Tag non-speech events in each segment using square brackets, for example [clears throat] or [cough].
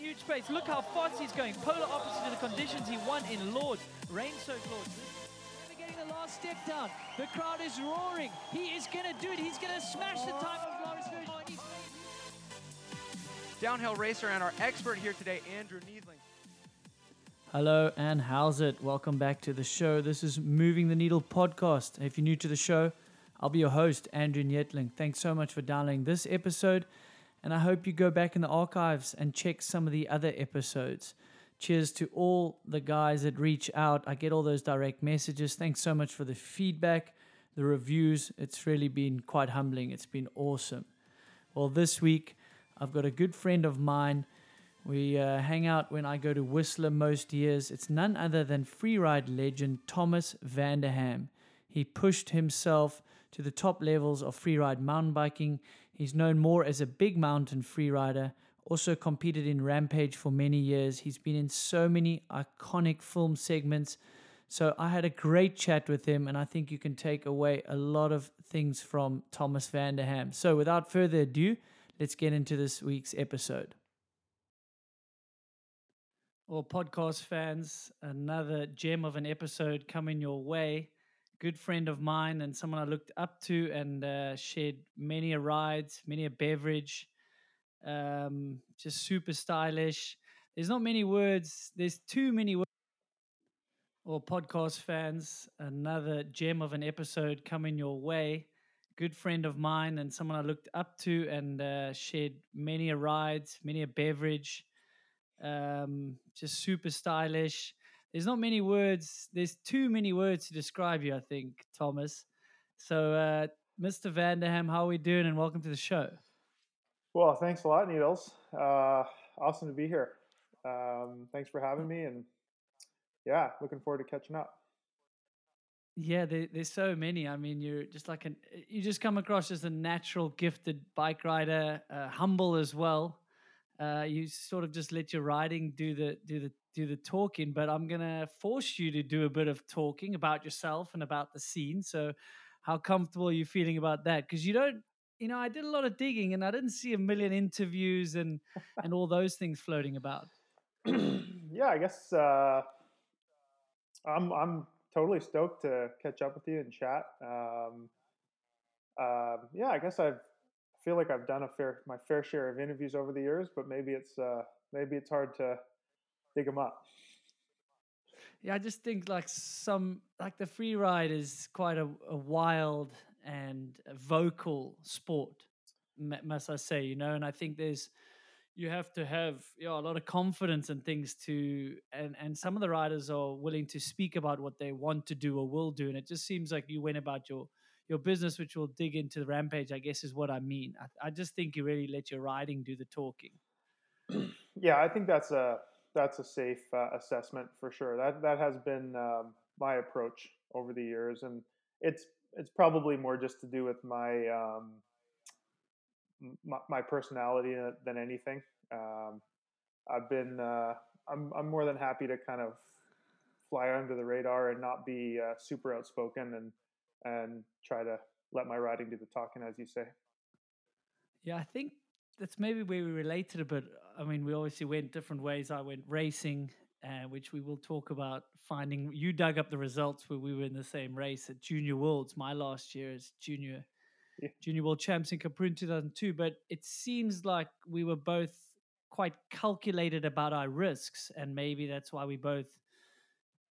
huge pace. Look how fast he's going. Polar opposite to the conditions he won in Lourdes. Rain-soaked Lourdes. Never getting the last step down. The crowd is roaring. He is going to do it. He's going to smash the time of Glorious Virgin. Downhill racer and our expert here today, Andrew Neethling. Hello and how's it? Welcome back to the show. This is Moving the Needle podcast. If you're new to the show, I'll be your host, Andrew Neethling. Thanks so much for downloading this episode, and I hope you go back in the archives and check some of the other episodes. Cheers to all the guys that reach out. I get all those direct messages. Thanks so much for the feedback, the reviews. It's really been quite humbling. It's been awesome. Well, this week, I've got a good friend of mine. We uh, hang out when I go to Whistler most years. It's none other than freeride legend Thomas Vanderham. He pushed himself to the top levels of freeride mountain biking. He's known more as a big mountain freerider, also competed in Rampage for many years. He's been in so many iconic film segments. So I had a great chat with him, and I think you can take away a lot of things from Thomas Vanderham. So without further ado, let's get into this week's episode. Well, podcast fans, another gem of an episode coming your way. Good friend of mine and someone I looked up to and uh, shared many a ride, many a beverage. Um, just super stylish. There's not many words. There's too many words. Or podcast fans, another gem of an episode coming your way. Good friend of mine and someone I looked up to and uh, shared many a ride, many a beverage um, just super stylish. There's not many words. There's too many words to describe you, I think, Thomas. So, uh, Mr. Vanderham, how are we doing? And welcome to the show. Well, thanks a lot, Needles. Uh, awesome to be here. Um, thanks for having me, and yeah, looking forward to catching up. Yeah, there, there's so many. I mean, you're just like an you just come across as a natural, gifted bike rider, uh, humble as well uh, you sort of just let your riding do the do the do the talking. But I'm gonna force you to do a bit of talking about yourself and about the scene. So, how comfortable are you feeling about that? Because you don't, you know, I did a lot of digging and I didn't see a million interviews and and all those things floating about. [clears throat] yeah, I guess uh, I'm I'm totally stoked to catch up with you and chat. Um, uh, yeah, I guess I've feel like I've done a fair my fair share of interviews over the years, but maybe it's uh, maybe it's hard to dig them up. Yeah, I just think like some like the free ride is quite a, a wild and vocal sport, must I say? You know, and I think there's you have to have you know, a lot of confidence and things to and and some of the riders are willing to speak about what they want to do or will do and it just seems like you went about your your business, which we'll dig into the rampage, I guess is what I mean. I, I just think you really let your riding do the talking. [clears throat] yeah, I think that's a that's a safe uh, assessment for sure. That that has been um, my approach over the years, and it's it's probably more just to do with my um, my, my, personality than anything. Um, I've been uh, I'm I'm more than happy to kind of fly under the radar and not be uh, super outspoken and and try to let my writing do the talking, as you say. Yeah, I think that's maybe where we related a bit. I mean, we obviously went different ways. I went racing, uh, which we will talk about. Finding you dug up the results where we were in the same race at Junior Worlds. My last year as junior yeah. junior world champs in Kaprun 2002. But it seems like we were both quite calculated about our risks, and maybe that's why we both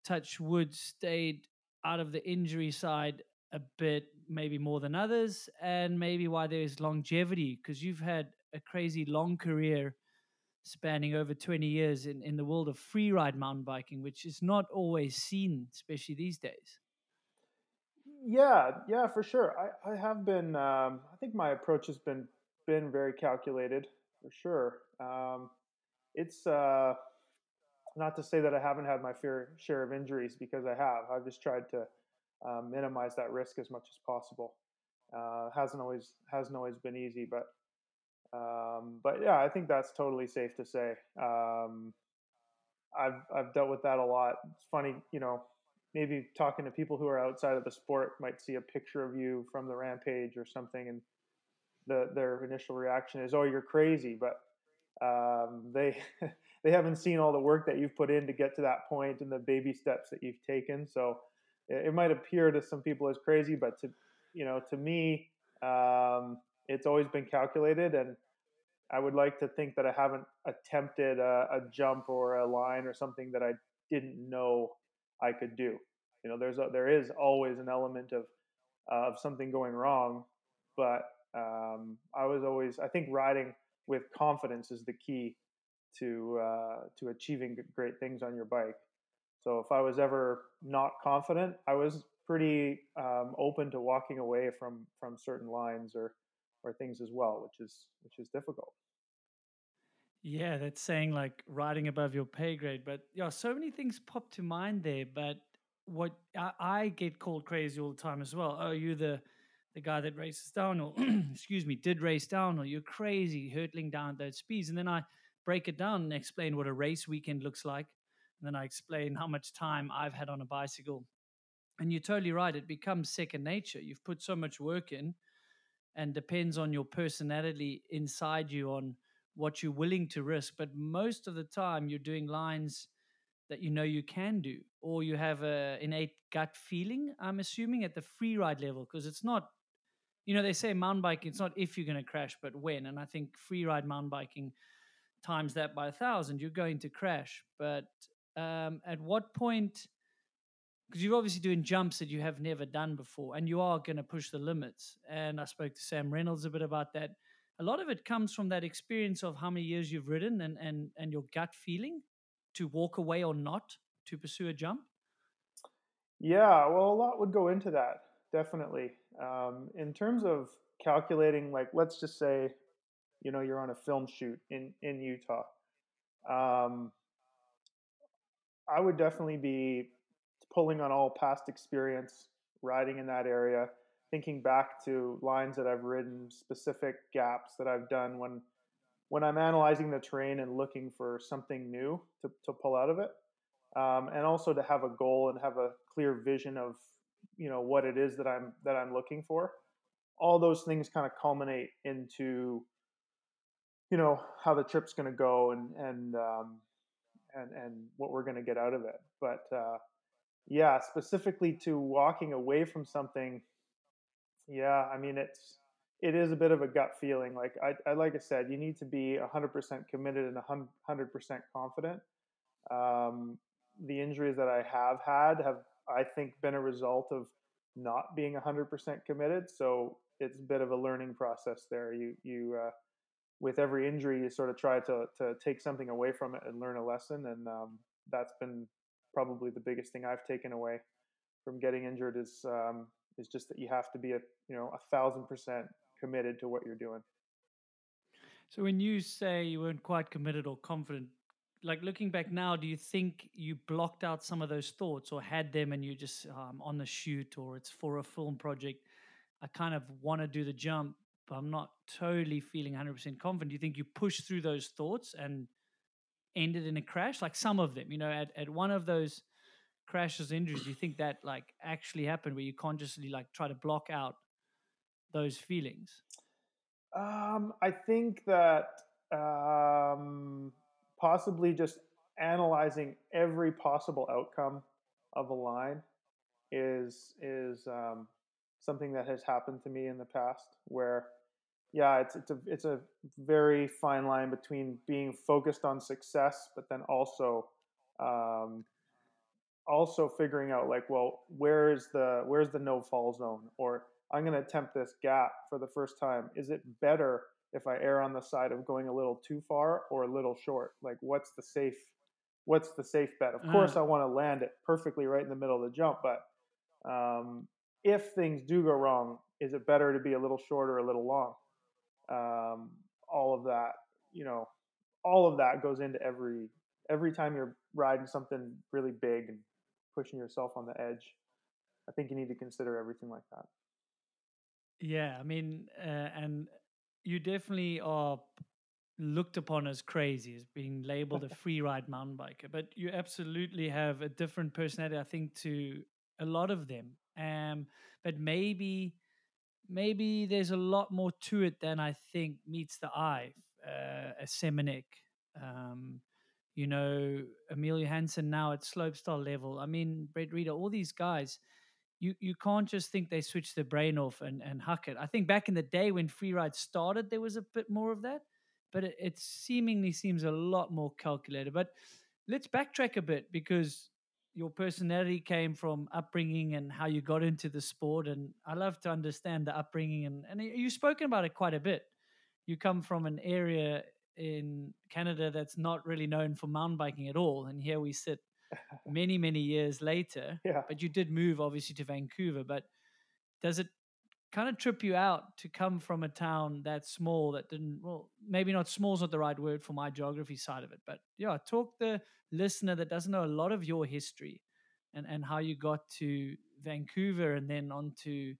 touch wood stayed out of the injury side a bit maybe more than others and maybe why there's longevity because you've had a crazy long career spanning over 20 years in, in the world of freeride mountain biking which is not always seen especially these days. Yeah yeah for sure. I, I have been um, i think my approach has been been very calculated for sure. Um, it's uh, not to say that i haven't had my fair share of injuries because i have. I've just tried to uh, minimize that risk as much as possible. Uh, hasn't always hasn't always been easy, but um, but yeah, I think that's totally safe to say. Um, I've I've dealt with that a lot. It's funny, you know, maybe talking to people who are outside of the sport might see a picture of you from the rampage or something, and the their initial reaction is, "Oh, you're crazy," but um, they [laughs] they haven't seen all the work that you've put in to get to that point and the baby steps that you've taken. So it, it might appear to some people as crazy, but to you know, to me, um, it's always been calculated, and I would like to think that I haven't attempted a, a jump or a line or something that I didn't know I could do. You know, there's a, there is always an element of uh, of something going wrong, but um, I was always I think riding with confidence is the key to uh, to achieving great things on your bike. So if I was ever not confident, I was pretty um, open to walking away from from certain lines or or things as well, which is which is difficult. Yeah, that's saying like riding above your pay grade. But yeah, so many things pop to mind there. But what I, I get called crazy all the time as well. Oh, you're the the guy that races down, or [clears throat] excuse me, did race down, or you're crazy hurtling down at those speeds. And then I break it down and explain what a race weekend looks like. And then I explain how much time I've had on a bicycle. And you're totally right. It becomes second nature. You've put so much work in and depends on your personality inside you on what you're willing to risk. But most of the time, you're doing lines that you know you can do, or you have a innate gut feeling. I'm assuming at the free ride level, because it's not, you know, they say mountain biking. It's not if you're going to crash, but when. And I think free ride mountain biking times that by a thousand, you're going to crash. But um, at what point? Because you're obviously doing jumps that you have never done before, and you are going to push the limits. And I spoke to Sam Reynolds a bit about that. A lot of it comes from that experience of how many years you've ridden and and and your gut feeling to walk away or not to pursue a jump? Yeah well a lot would go into that definitely. Um, in terms of calculating like let's just say you know you're on a film shoot in in utah. Um, i would definitely be pulling on all past experience riding in that area thinking back to lines that I've ridden, specific gaps that I've done when when I'm analyzing the terrain and looking for something new to, to pull out of it, um, and also to have a goal and have a clear vision of you know what it is that I'm that I'm looking for. All those things kind of culminate into you know how the trip's going to go and and um, and and what we're going to get out of it. But uh, yeah, specifically to walking away from something yeah, I mean it's it is a bit of a gut feeling. Like I, I like I said, you need to be hundred percent committed and hundred percent confident. Um, the injuries that I have had have, I think, been a result of not being hundred percent committed. So it's a bit of a learning process there. You you uh, with every injury, you sort of try to to take something away from it and learn a lesson, and um, that's been probably the biggest thing I've taken away from getting injured is um, is just that you have to be a you know a thousand percent committed to what you're doing. So when you say you weren't quite committed or confident, like looking back now, do you think you blocked out some of those thoughts or had them and you just um, on the shoot or it's for a film project? I kind of want to do the jump, but I'm not totally feeling 100% confident. Do you think you pushed through those thoughts and ended in a crash? Like some of them, you know, at, at one of those crashes, injuries, do you think that like actually happened where you consciously like try to block out those feelings? Um, I think that um, possibly just analyzing every possible outcome of a line is is um, something that has happened to me in the past. Where, yeah, it's it's a it's a very fine line between being focused on success, but then also um, also figuring out like, well, where's the where's the no fall zone, or I'm going to attempt this gap for the first time. Is it better if I err on the side of going a little too far or a little short? Like, what's the safe what's the safe bet? Of mm. course, I want to land it perfectly right in the middle of the jump, but um, if things do go wrong, is it better to be a little short or a little long? Um, all of that, you know, all of that goes into every every time you're riding something really big and pushing yourself on the edge. I think you need to consider everything like that. Yeah, I mean, uh, and you definitely are looked upon as crazy, as being labeled a [laughs] free ride mountain biker, but you absolutely have a different personality, I think, to a lot of them. Um, but maybe, maybe there's a lot more to it than I think meets the eye. uh, a Semenuk, um, you know, Emil Johansson now at slopestyle level. I mean, Brett Rheeder, all these guys, you, you can't just think they switch their brain off and, and huck it. I think back in the day when freeride started, there was a bit more of that, but it, it seemingly seems a lot more calculated. But let's backtrack a bit because your personality came from upbringing and how you got into the sport. And I love to understand the upbringing, and, and you've spoken about it quite a bit. You come from an area in Canada that's not really known for mountain biking at all. And here we sit [laughs] many, many years later. Yeah. But you did move obviously to Vancouver. But does it kind of trip you out to come from a town that small that didn't, well, maybe not small is not the right word for my geography side of it. But yeah, talk the listener that doesn't know a lot of your history and, and how you got to Vancouver and then on to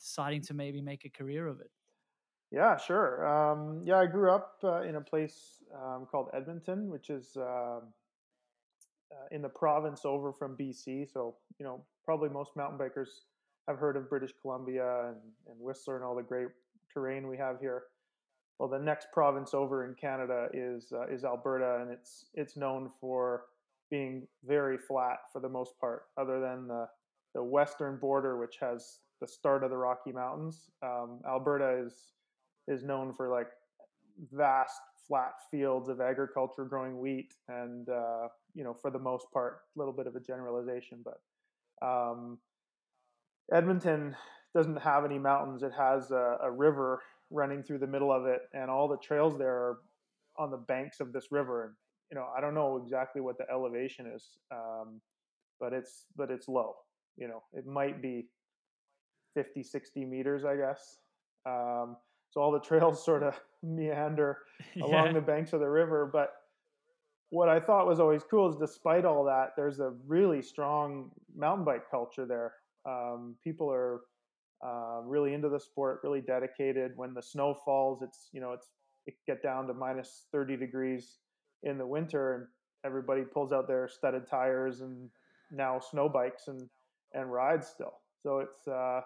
deciding to maybe make a career of it. Yeah, sure. Um, yeah, I grew up uh, in a place um, called Edmonton, which is uh, uh, in the province over from BC. So, you know, probably most mountain bikers have heard of British Columbia and, and Whistler and all the great terrain we have here. Well, the next province over in Canada is uh, is Alberta, and it's it's known for being very flat for the most part, other than the the western border, which has the start of the Rocky Mountains. Um, Alberta is is known for like vast flat fields of agriculture growing wheat and uh, you know for the most part a little bit of a generalization but um, edmonton doesn't have any mountains. It has a, a, river running through the middle of it and all the trails there are on the banks of this river. And you know i don't know exactly what the elevation is um, but it's but it's low. You know it might be 50 60 meters i guess. Um, so all the [laughs] trails sort of meander [laughs] along the banks of the river. But what I thought was always cool is despite all that, there's a really strong mountain bike culture there. Um, people are uh, really into the sport, really dedicated. When the snow falls, it's you know it's it get down to minus 30 degrees in the winter, and everybody pulls out their studded tires and now snow bikes and and rides still. So it's uh,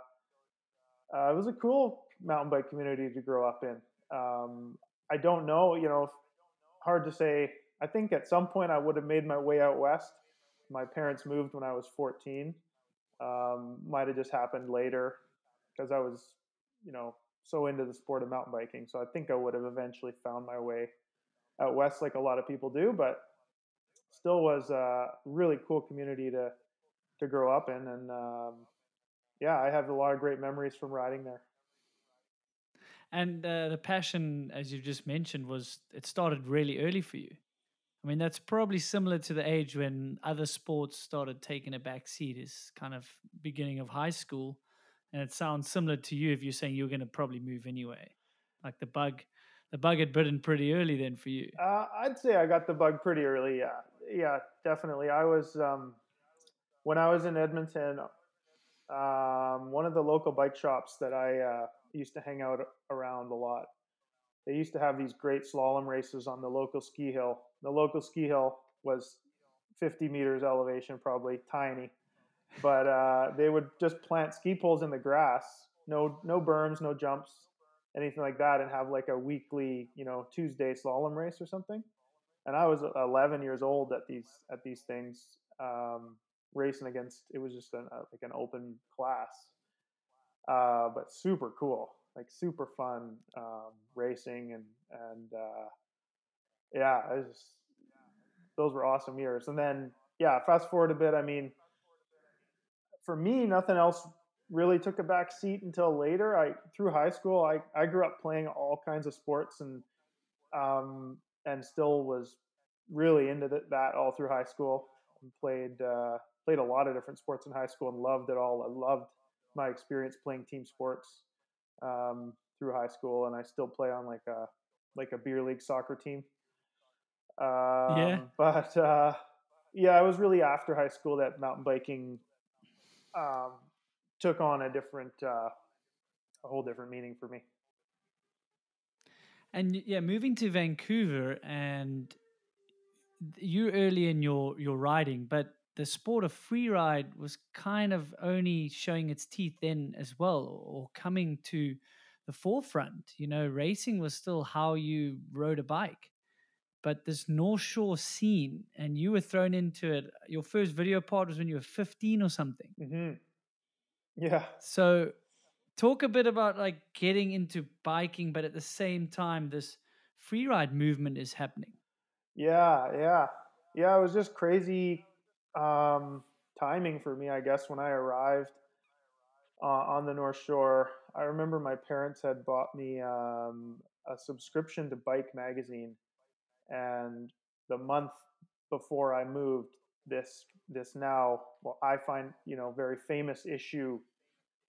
uh, it was a cool mountain bike community to grow up in. Um, I don't know, you know, hard to say. I think at some point I would have made my way out west. My parents moved when I was 14. Um, might have just happened later because I was, you know, so into the sport of mountain biking. So I think I would have eventually found my way out west like a lot of people do, but still was a really cool community to to grow up in and um, yeah, I have a lot of great memories from riding there. And uh, the passion, as you just mentioned, was it started really early for you. I mean, that's probably similar to the age when other sports started taking a back seat, is kind of beginning of high school. And it sounds similar to you if you're saying you're going to probably move anyway. Like the bug, the bug had bitten pretty early then for you. Uh, I'd say I got the bug pretty early. Yeah, yeah, definitely. I was um, when I was in Edmonton. Um, one of the local bike shops that I uh, used to hang out around a lot. They used to have these great slalom races on the local ski hill. The local ski hill was 50 meters elevation, probably tiny, but uh, they would just plant ski poles in the grass, no no berms, no jumps, anything like that, and have like a weekly, you know, Tuesday slalom race or something. And I was 11 years old at these at these things, um, racing against. It was just an, uh, like an open class, uh, but super cool, like super fun um, racing and and uh, yeah, just, those were awesome years. And then yeah, fast forward a bit. I mean, for me, nothing else really took a back seat until later. I through high school, I I grew up playing all kinds of sports and um, and still was really into that all through high school. Played uh, played a lot of different sports in high school and loved it all. I loved my experience playing team sports um, through high school, and I still play on like a like a beer league soccer team. Um, yeah. But uh, yeah, it was really after high school that mountain biking um, took on a different, uh, a whole different meaning for me. And yeah, moving to Vancouver, and you early in your your riding, but the sport of freeride was kind of only showing its teeth then as well, or coming to the forefront. You know, racing was still how you rode a bike. But this North Shore scene, and you were thrown into it. Your first video part was when you were 15 or something. hmm Yeah. So, talk a bit about like getting into biking, but at the same time, this freeride movement is happening. Yeah, yeah, yeah. It was just crazy um, timing for me, I guess, when I arrived uh, on the North Shore. I remember my parents had bought me um, a subscription to Bike magazine, and the month before I moved, this this now well, I find you know very famous issue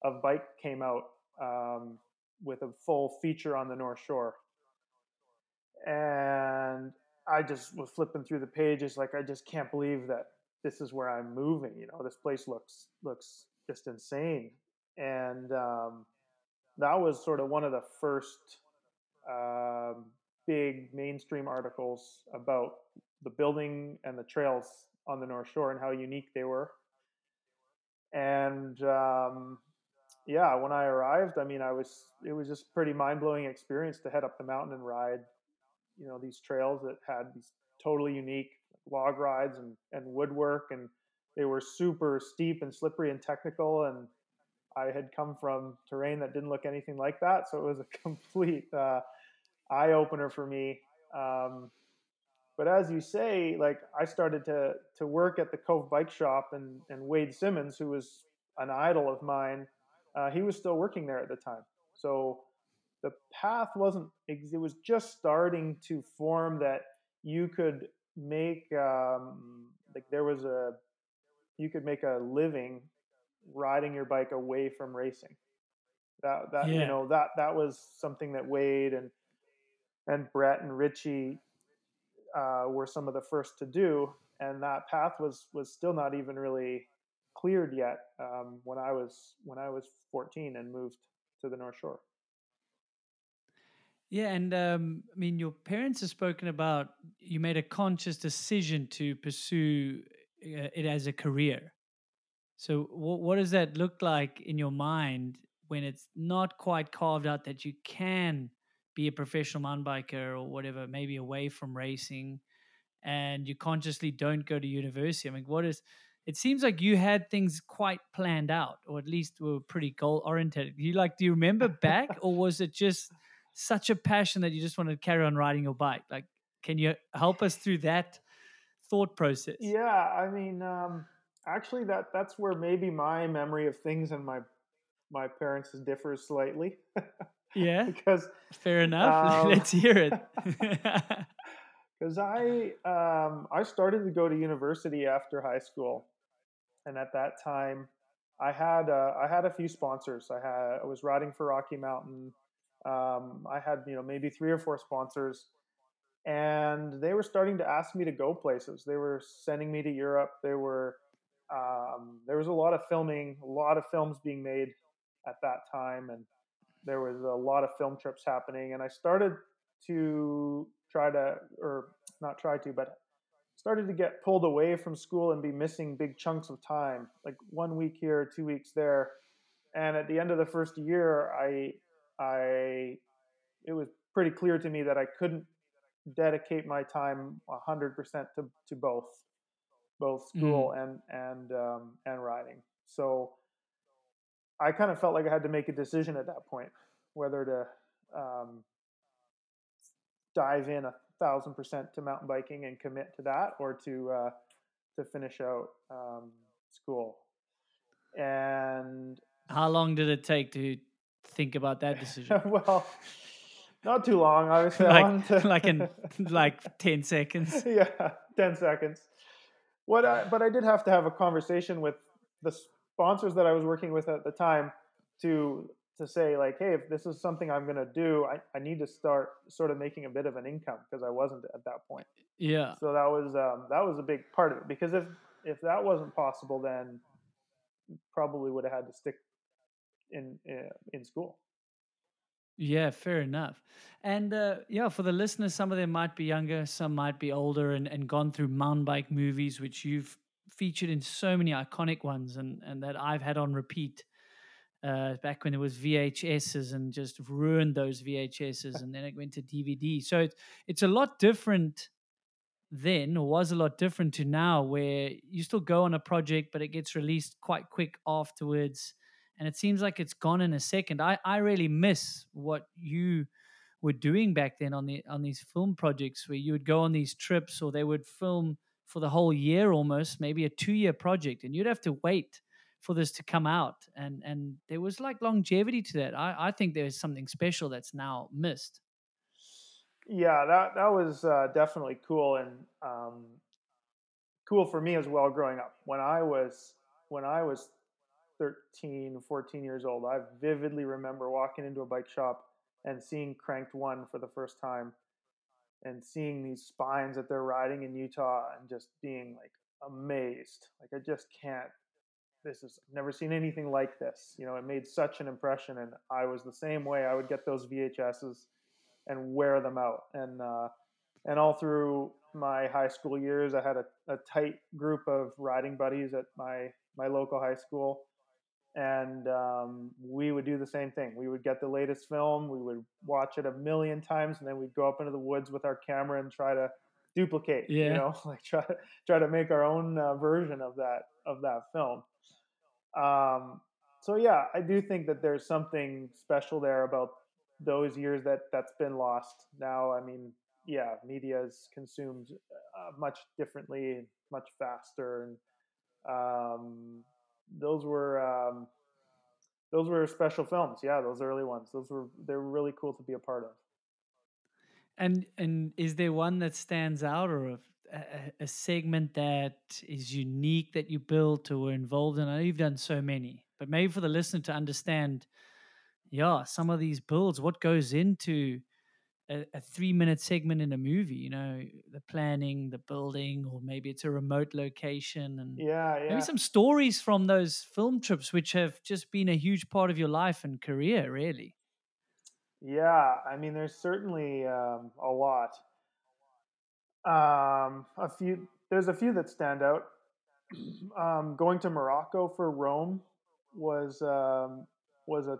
of Bike came out um, with a full feature on the North Shore, and I just was flipping through the pages like I just can't believe that this is where I'm moving. You know, this place looks looks just insane, and um, that was sort of one of the first um, big mainstream articles about the building and the trails on the North Shore and how unique they were. And um, yeah, when I arrived, I mean, I was it was just pretty mind blowing experience to head up the mountain and ride, you know, these trails that had these totally unique log rides and, and woodwork and they were super steep and slippery and technical and I had come from terrain that didn't look anything like that, so it was a [laughs] complete uh, eye opener for me. Um, but as you say, like I started to to work at the Cove Bike Shop, and and Wade Simmons, who was an idol of mine, uh, he was still working there at the time. So the path wasn't; it was just starting to form that you could make um, like there was a you could make a living riding your bike away from racing. That that Yeah. you know that that was something that Wade and and Brett and Richie uh, were some of the first to do, and that path was was still not even really cleared yet um, when I was when I was 14 and moved to the North Shore. Yeah, and um, I mean, your parents have spoken about you made a conscious decision to pursue uh, it as a career. So, what what does that look like in your mind when it's not quite carved out that you can be a professional mountain biker or whatever, maybe away from racing, and you consciously don't go to university? I mean, what is? It seems like you had things quite planned out, or at least were pretty goal oriented. You like, do you remember back, or was it just such a passion that you just want to carry on riding your bike? Like, can you help us through that thought process? Yeah, I mean, um, actually, that that's where maybe my memory of things and my my parents differs slightly Yeah, [laughs] because fair enough. [laughs] Um, Let's hear it. [laughs] because I um, I started to go to university after high school, and at that time, I had uh, I had a few sponsors. I had I was riding for Rocky Mountain. Um, I had you know maybe three or four sponsors, and they were starting to ask me to go places. They were sending me to Europe. They were um, there was a lot of filming, a lot of films being made at that time, and there was a lot of film trips happening. And I started to try to, or not try to, but started to get pulled away from school and be missing big chunks of time, like one week here, two weeks there. And at the end of the first year, I, I, it was pretty clear to me that I couldn't dedicate my time 100% to, to both, both school and, and, um, and riding. So I kind of felt like I had to make a decision at that point, whether to, um, dive in a thousand percent to mountain biking and commit to that, or to uh, to finish out um, school. And How long did it take to think about that decision? [laughs] well, not too long. Obviously, I like, to like in [laughs] like ten seconds. yeah, ten seconds. What I, but I did have to have a conversation with the sponsors that I was working with at the time to to say like, hey, if this is something I'm going to do, I, I need to start sort of making a bit of an income because I wasn't at that point. Yeah, So that was um, that was a big part of it because if if that wasn't possible, then probably would have had to stick in uh, in school. yeah, fair enough. And uh, yeah, for the listeners, some of them might be younger, some might be older, and, and gone through mountain bike movies, which you've featured in so many iconic ones, and and that I've had on repeat. uh, back when there was VHSs and just ruined those VHSs, [laughs] and then it went to DVD. So it's it's a lot different then, or was a lot different to now, where you still go on a project, but it gets released quite quick afterwards, and it seems like it's gone in a second. I I really miss what you were doing back then on the on these film projects, where you would go on these trips, or they would film for the whole year almost, maybe a two year project, and you'd have to wait for this to come out and and there was like longevity to that. I i think there's something special that's now missed. Yeah that that was uh, definitely cool and um, cool for me as well growing up. When i was when i was 13 14 years old i vividly remember walking into a bike shop and seeing Kranked one for the first time and seeing these spines that they're riding in utah and just being like amazed like i just can't this is I've never seen anything like this. You know, it made such an impression, and I was the same way. I would get those VHSs and wear them out, and uh, and all through my high school years, I had a, a tight group of riding buddies at my my local high school, and um, we would do the same thing. We would get the latest film, we would watch it a million times, and then we'd go up into the woods with our camera and try to duplicate. Yeah. You know, [laughs] like try to try to make our own uh, version of that of that film. Um, so yeah, I do think that there's something special there about those years that that's been lost. Now, I mean, yeah, media is consumed uh, much differently, much faster, and um, those were um, those were special films. Yeah, those early ones. Those were they're really cool to be a part of. And and is there one that stands out, or a, a, segment that is unique that you built or were involved in? I know you've done so many, but maybe for the listener to understand, yeah, some of these builds, what goes into a, a three minute segment in a movie, you know, the planning, the building, or maybe it's a remote location and yeah, yeah. maybe some stories from those film trips which have just been a huge part of your life and career, really. Yeah, I mean, there's certainly um, a lot. Um, a few. There's a few that stand out. [clears throat] Um, going to Morocco for Roam was um, was a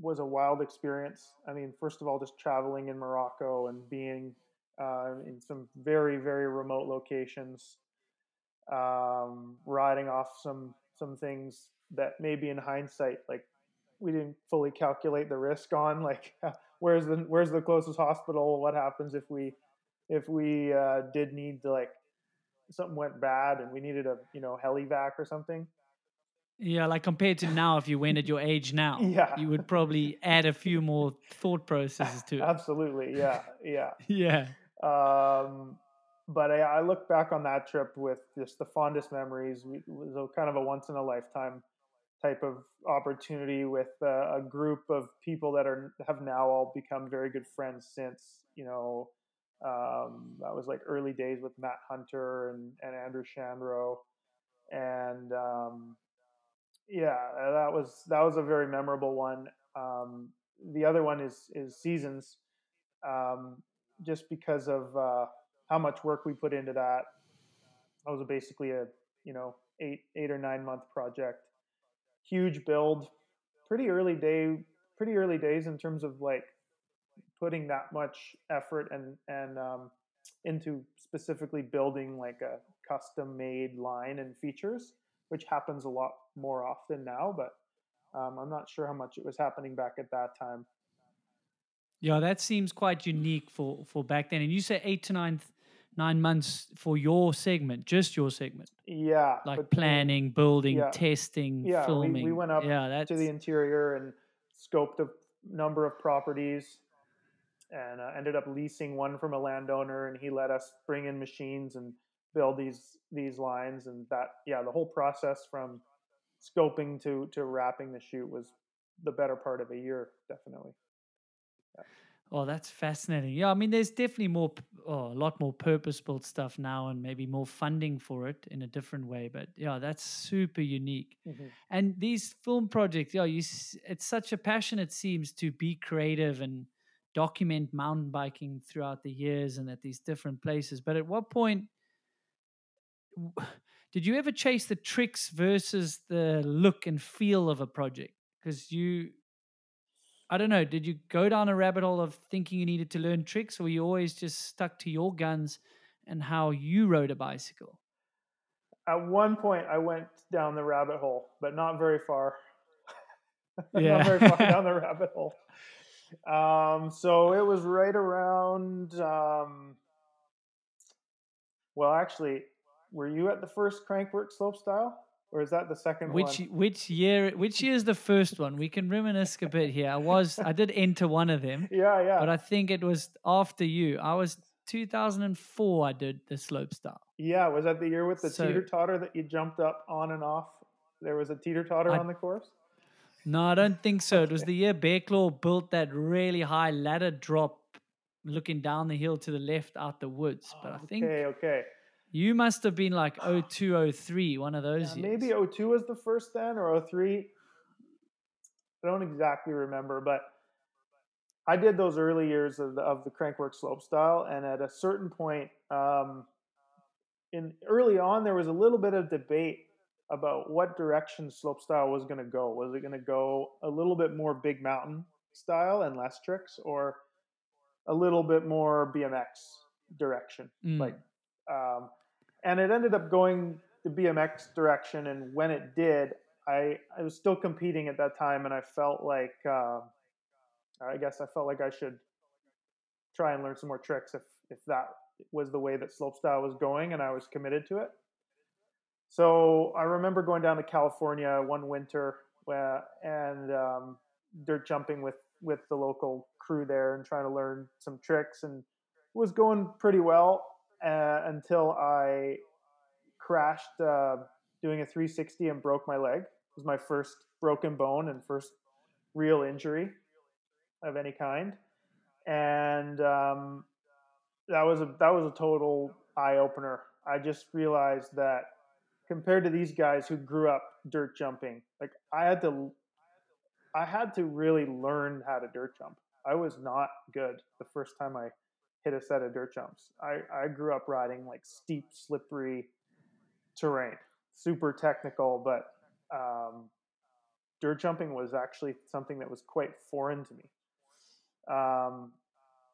was a wild experience. I mean, first of all, just traveling in Morocco and being uh, in some very very remote locations, um, riding off some some things that maybe in hindsight, like we didn't fully calculate the risk on, [laughs] like where's the where's the closest hospital? What happens if we if we uh, did need to like something went bad and we needed a you know helivac or something. Yeah, like compared to now, if you went at your age now, [laughs] yeah. you would probably add a few more thought processes to it. Absolutely, yeah, yeah, [laughs] yeah. Um, but I, I, look back on that trip with just the fondest memories. it was a kind of a once in a lifetime type of opportunity with a group of people that are have now all become very good friends since. You know, um, that was like early days with Matt Hunter and, and Andrew Shandro, and um, yeah, that was that was a very memorable one. Um, the other one is is Seasons, um, just because of uh, how much work we put into that. That was basically a you know eight eight or nine month project, huge build, pretty early day, pretty early days in terms of like putting that much effort and and um, into specifically building like a custom made line and features, which happens a lot more often now. But um, I'm not sure how much it was happening back at that time. Yeah, that seems quite unique for for back then. And you say eight to nine nine months for your segment, just your segment. Yeah, like planning, building, yeah. testing, yeah, filming. We, we went up yeah, to the interior and scoped a number of properties and uh, ended up leasing one from a landowner and he let us bring in machines and build these these lines and that yeah the whole process from scoping to to wrapping the shoot was the better part of a year definitely yeah. Oh, that's fascinating. Yeah, I mean, there's definitely more, oh, a lot more purpose-built stuff now, and maybe more funding for it in a different way. But yeah, that's super unique. Mm-hmm. And these film projects, yeah, you, it's such a passion. It seems to be creative and document mountain biking throughout the years and at these different places. But at what point [sighs] did you ever chase the tricks versus the look and feel of a project? Because you, I don't know, did you go down a rabbit hole of thinking you needed to learn tricks, or were you always just stuck to your guns and how you rode a bicycle? At one point, I went down the rabbit hole, but not very far. Yeah. [laughs] not very far down the rabbit hole. Um, so it was right around. Um, well, actually, were you at the first Crankworx slope style, or is that the second Which one? which year? Which year is the first one? We can reminisce a bit here. I was I did enter one of them, [laughs] Yeah, yeah, but I think it was after you. I was 2004. I did the slope style. yeah. Was that the year with the So- teeter totter that you jumped up on and off? There was a teeter totter on the course. No, I don't think so. It was the year Bearclaw built that really high ladder drop, looking down the hill to the left out the woods. But I think Okay, okay. You must have been like 02, 03, one of those Yeah, years. maybe 02 was the first then or 03. I don't exactly remember, but I did those early years of the, of the Crankworx slope style, and at a certain point, um, in early on, there was a little bit of debate about what direction slope style was going to go. Was it going to go a little bit more big mountain style and less tricks, or a little bit more BMX direction? Mm. Like, um, and it ended up going the BMX direction. And when it did, I I was still competing at that time, and I felt like um, I guess I felt like I should try and learn some more tricks if if that was the way that slopestyle was going, and I was committed to it. So I remember going down to California one winter where, and um, dirt jumping with with the local crew there and trying to learn some tricks and it was going pretty well uh, until I crashed uh, doing a 360 and broke my leg. It was my first broken bone and first real injury of any kind, and um, that was a that was a total eye opener. I just realized that compared to these guys who grew up dirt jumping, like I had to I had to really learn how to dirt jump. I was not good the first time I hit a set of dirt jumps. I, I grew up riding like steep, slippery terrain, super technical, but um, dirt jumping was actually something that was quite foreign to me. Um,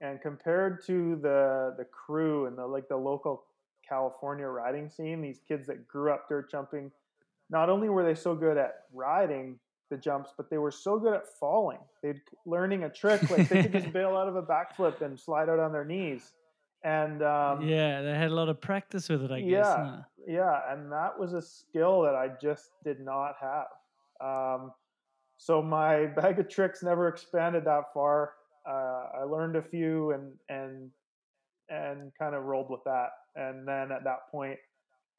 and compared to the the crew and the like the local California riding scene, these kids that grew up dirt jumping, not only were they so good at riding the jumps, but they were so good at falling. They'd learning a trick like they could just [laughs] bail out of a backflip and slide out on their knees. And um, yeah, they had a lot of practice with it, I guess. yeah, huh? yeah, and that was a skill that I just did not have. Um, so my [laughs] bag of tricks never expanded that far. Uh, I learned a few and and and kind of rolled with that. And then at that point,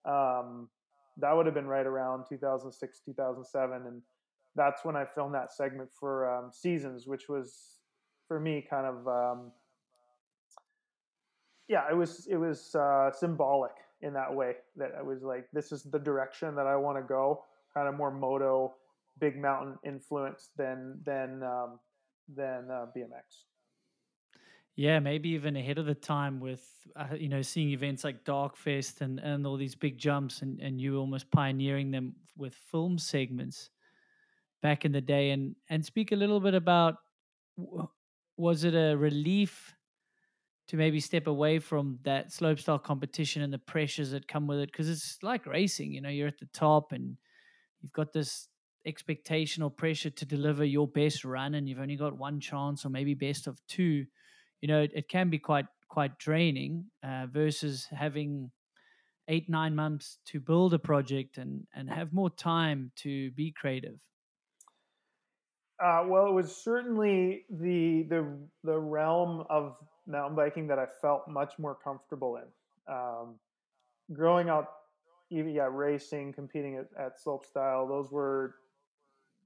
um, that would have been right around 2006, 2007, and that's when I filmed that segment for um, Seasons, which was for me kind of um, yeah, it was it was uh, symbolic in that way that I was like, this is the direction that I want to go, kind of more moto, big mountain influence than than um, than uh, BMX. Yeah, maybe even ahead of the time with uh, you know seeing events like Darkfest and and all these big jumps and and you almost pioneering them with film segments back in the day and and speak a little bit about was it a relief to maybe step away from that slopestyle competition and the pressures that come with it? Because it's like racing you know you're at the top and you've got this expectation or pressure to deliver your best run and you've only got one chance or maybe best of two. You know it, it can be quite quite draining uh, versus having eight nine months to build a project and and have more time to be creative Uh, well, it was certainly the the the realm of mountain biking that I felt much more comfortable in. Um, growing up, yeah, racing, competing at, at slopestyle, those were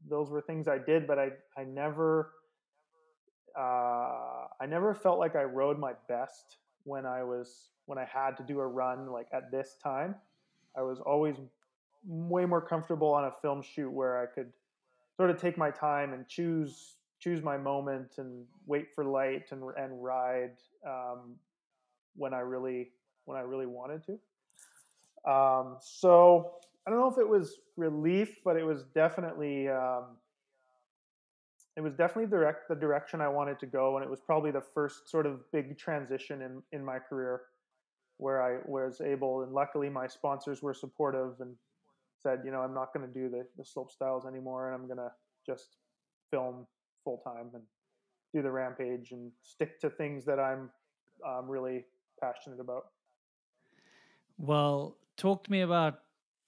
those were things I did, but I I never uh, I never felt like I rode my best when I was when I had to do a run like at this time. I was always way more comfortable on a film shoot where I could sort of take my time and choose choose my moment and wait for light and and ride um, when I really when I really wanted to. Um, so I don't know if it was relief, but it was definitely um, it was definitely direct the direction I wanted to go, and it was probably the first sort of big transition in in my career where I was able, and luckily my sponsors were supportive and said, you know, I'm not going to do the the slope styles anymore, and I'm going to just film full time and do the rampage and stick to things that I'm um, really passionate about. Well, talk to me about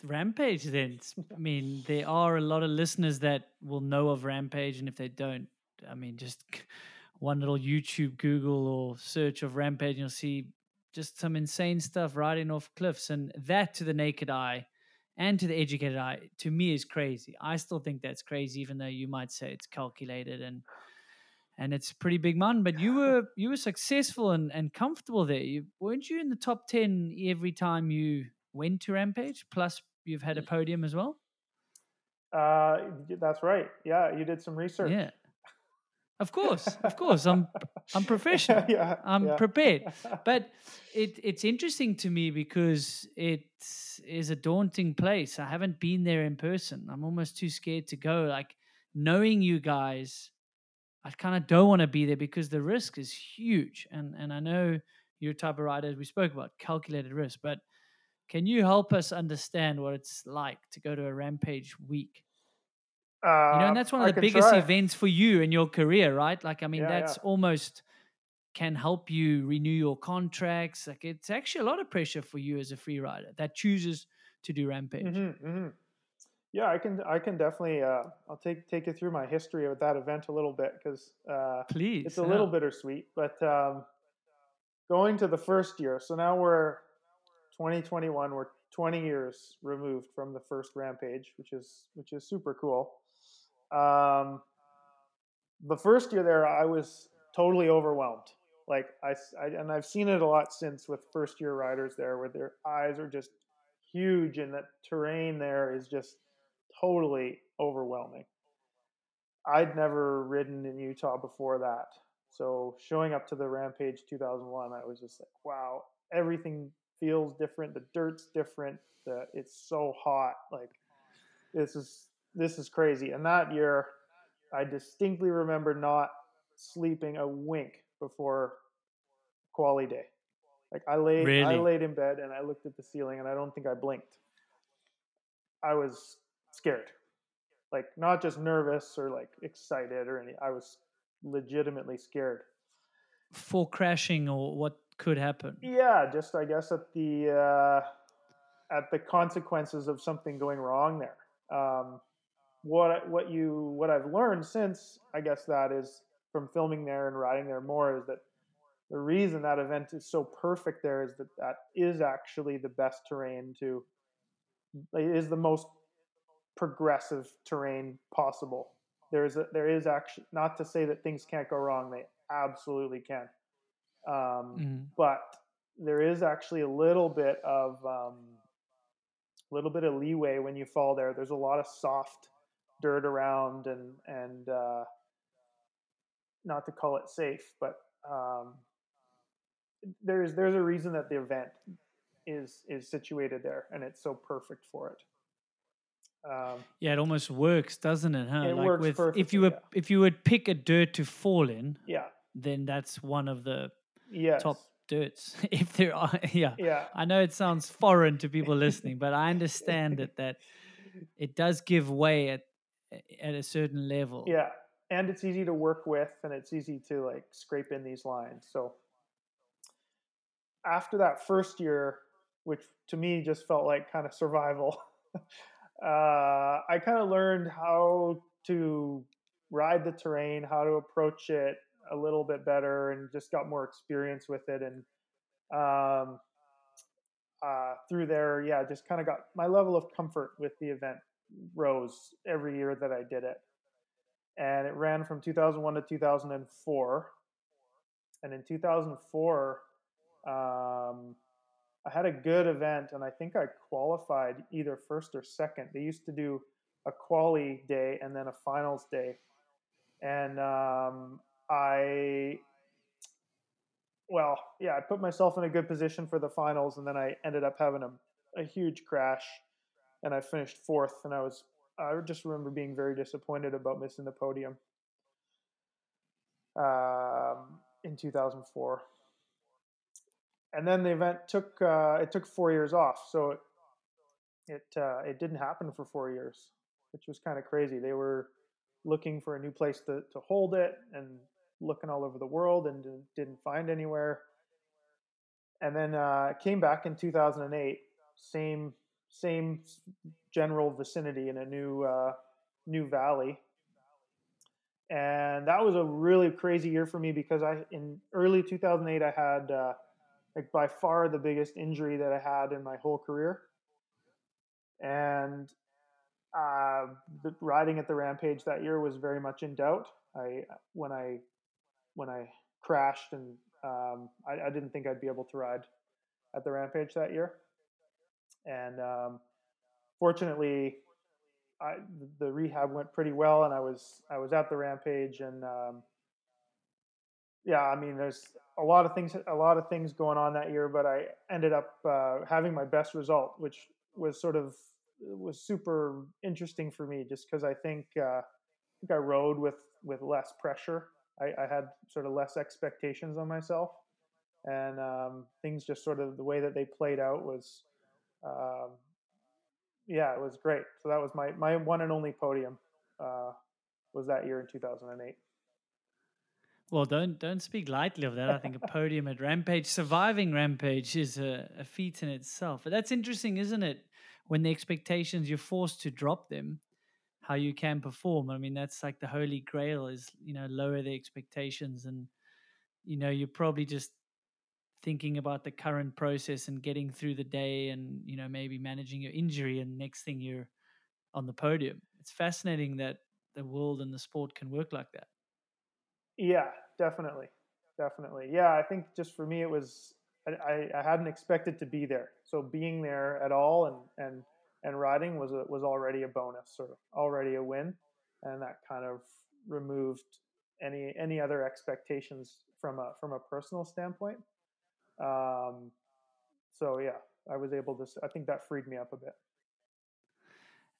Rampage then. [laughs] I mean, there are a lot of listeners that will know of Rampage, and if they don't, I mean, just one little YouTube, Google, or search of Rampage, and you'll see just some insane stuff riding off cliffs. And that to the naked eye and to the educated eye, to me, is crazy. I still think that's crazy, even though you might say it's calculated and and it's pretty big man. But you were [laughs] you were successful and, and comfortable there. You weren't you in the top ten every time you went to Rampage? Plus, you've had a podium as well. Uh, that's right. Yeah, you did some research. Yeah. Of course, [laughs] of course. I'm I'm professional. [laughs] yeah, I'm yeah. prepared. [laughs] But it it's interesting to me because it is a daunting place. I haven't been there in person. I'm almost too scared to go. Like knowing you guys, I kind of don't want to be there because the risk is huge. And and I know you're a type of rider as we spoke about, calculated risk. But can you help us understand what it's like to go to a rampage week? Uh, You know, and that's one of I the biggest try. events for you in your career, right? Like, I mean, Yeah, that's yeah. almost can help you renew your contracts. Like, it's actually a lot of pressure for you as a free rider that chooses to do rampage. hmm hmm Yeah, I can. I can definitely. Uh, I'll take take you through my history of that event a little bit because uh, Please, it's a little bittersweet. But um, going to the first year, so now we're 2021. We're 20 years removed from the first Rampage, which is which is super cool. Um, the first year there, I was totally overwhelmed. Like I, and I've seen it a lot since with first year riders there, where their eyes are just huge, and that terrain there is just totally overwhelming. I'd never ridden in Utah before that, so showing up to the Rampage 2001, I was just like, wow, everything feels different. The dirt's different. The it's so hot. Like this is this is crazy. And that year, I distinctly remember not sleeping a wink before quali day. Like I laid, I laid in bed and I looked at the ceiling and I don't think I blinked. I was scared, like not just nervous or like excited or any. I was legitimately scared. For crashing or what could happen. Yeah, just I guess at the uh, at the consequences of something going wrong there. Um, what what you what I've learned since I guess that is from filming there and riding there more is that the reason that event is so perfect there is that that is actually the best terrain to is the most progressive terrain possible. There is a, there is actually not to say that things can't go wrong. They absolutely can. Um, Mm. but there is actually a little bit of um, little bit of leeway when you fall there. There's a lot of soft dirt around, and and uh, not to call it safe, but um, there's there's a reason that the event is is situated there, and it's so perfect for it. Um, Yeah, it almost works, doesn't it? Huh? It like works with if you were yeah. if you would pick a dirt to fall in, yeah. then that's one of the Yes. top dirts. [laughs] if there are, yeah. Yeah. I know it sounds foreign to people listening, but I understand it that [laughs] it does give way at at a certain level. Yeah, and it's easy to work with, and it's easy to like scrape in these lines. So after that first year, which to me just felt like kind of survival, [laughs] uh, I kind of learned how to ride the terrain, how to approach it a little bit better, and just got more experience with it. And um, uh, through there, yeah, just kind of got my level of comfort with the event rose every year that I did it. And it ran from 2001 to 2004. And in 2004, um, I had a good event, and I think I qualified either first or second. They used to do a quali day and then a finals day. And um, I, well, yeah, I put myself in a good position for the finals, and then I ended up having a, a huge crash and I finished fourth. And I was, I just remember being very disappointed about missing the podium. um, in 2004. And then the event took uh, it took four years off, so it it, uh, it didn't happen for four years, which was kind of crazy. They were looking for a new place to, to hold it and looking all over the world and didn't find anywhere. And then uh, came back in 2008, same same general vicinity in a new uh, new valley, and that was a really crazy year for me because I in early 2008 I had uh, like by far the biggest injury that I had in my whole career, and uh, the riding at the Rampage that year was very much in doubt. I when I when I crashed and um, I, I, didn't think I'd be able to ride at the Rampage that year, and um, fortunately, I, the rehab went pretty well, and I was I was at the Rampage, and um, yeah, I mean, there's a lot of things a lot of things going on that year, but I ended up uh, having my best result, which was sort of was super interesting for me, just because I think uh, I think I rode with with less pressure. I, I had sort of less expectations on myself, and um, things just sort of the way that they played out was um, yeah, it was great. So that was my my one and only podium uh, was that year in 2008. Well, don't don't speak lightly of that. I think a podium at Rampage, surviving Rampage, is a, a feat in itself. But that's interesting, isn't it? When the expectations you're forced to drop them, how you can perform. I mean, that's like the holy grail is you know lower the expectations, and you know you're probably just thinking about the current process and getting through the day and you know maybe managing your injury and next thing you're on the podium. It's fascinating that the world and the sport can work like that. Yeah definitely definitely. Yeah i think just for me it was i, I hadn't expected to be there. So being there at all and and and riding was a, was already a bonus or already a win. And that kind of removed any any other expectations from a from a personal standpoint um, so yeah, I was able to. I think that freed me up a bit.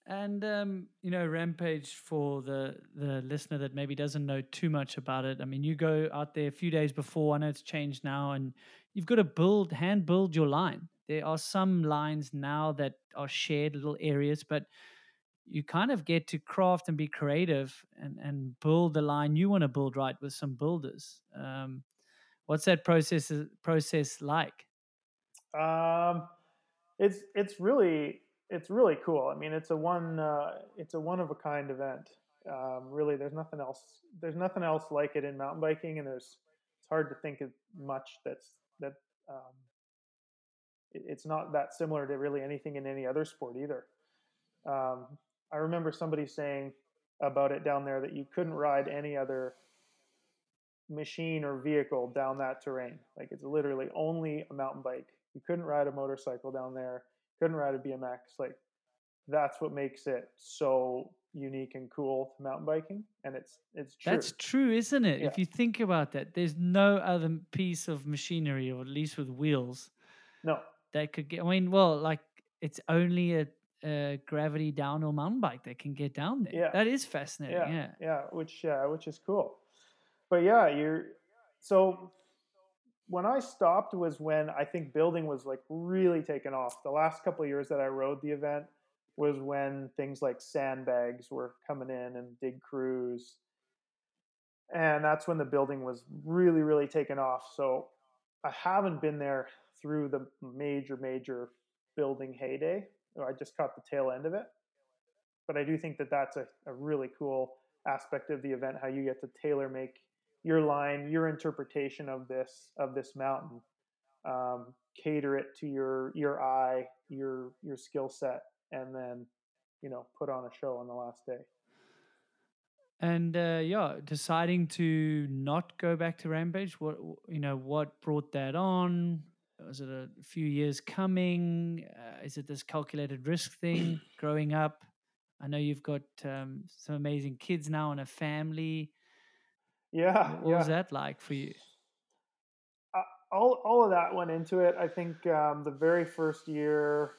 And um, you know, Rampage for the the listener that maybe doesn't know too much about it. I mean, you go out there a few days before. I know it's changed now, and you've got to build hand build your line. There are some lines now that are shared little areas, but you kind of get to craft and be creative and and build the line you want to build right with some builders. Um, What's that process process like? Um, it's it's really it's really cool. I mean, it's a one uh, it's a one of a kind event. Um, really, there's nothing else. There's nothing else like it in mountain biking, and there's it's hard to think of much that's that. Um, it, it's not that similar to really anything in any other sport either. Um, I remember somebody saying about it down there that you couldn't ride any other machine or vehicle down that terrain. Like it's literally only a mountain bike. You couldn't ride a motorcycle down there. Couldn't ride a BMX. Like that's what makes it so unique and cool to mountain biking. And it's it's true. That's true, isn't it? Yeah. If you think about that, there's no other piece of machinery, or at least with wheels. No. That could get. I mean, well, like it's only a, a gravity downhill mountain bike that can get down there. Yeah. That is fascinating. Yeah. Yeah. yeah which uh, which is cool but yeah, you're so when I stopped was when I think building was like really taken off. The last couple years that I rode the event was when things like sandbags were coming in and dig crews. And that's when the building was really, really taken off. So I haven't been there through the major, major building heyday. I just caught the tail end of it. But I do think that that's a, a really cool aspect of the event, how you get to tailor make your line, your interpretation of this of this mountain, um, cater it to your your eye, your your skill set, and then you know put on a show on the last day. And uh, yeah, deciding to not go back to Rampage. What you know, what brought that on? Was it a few years coming? Uh, is it this calculated risk thing? [clears throat] growing up, I know you've got um, some amazing kids now and a family. Yeah. What yeah. was that like for you? Uh, all, all of that went into it. I think um, the very first year,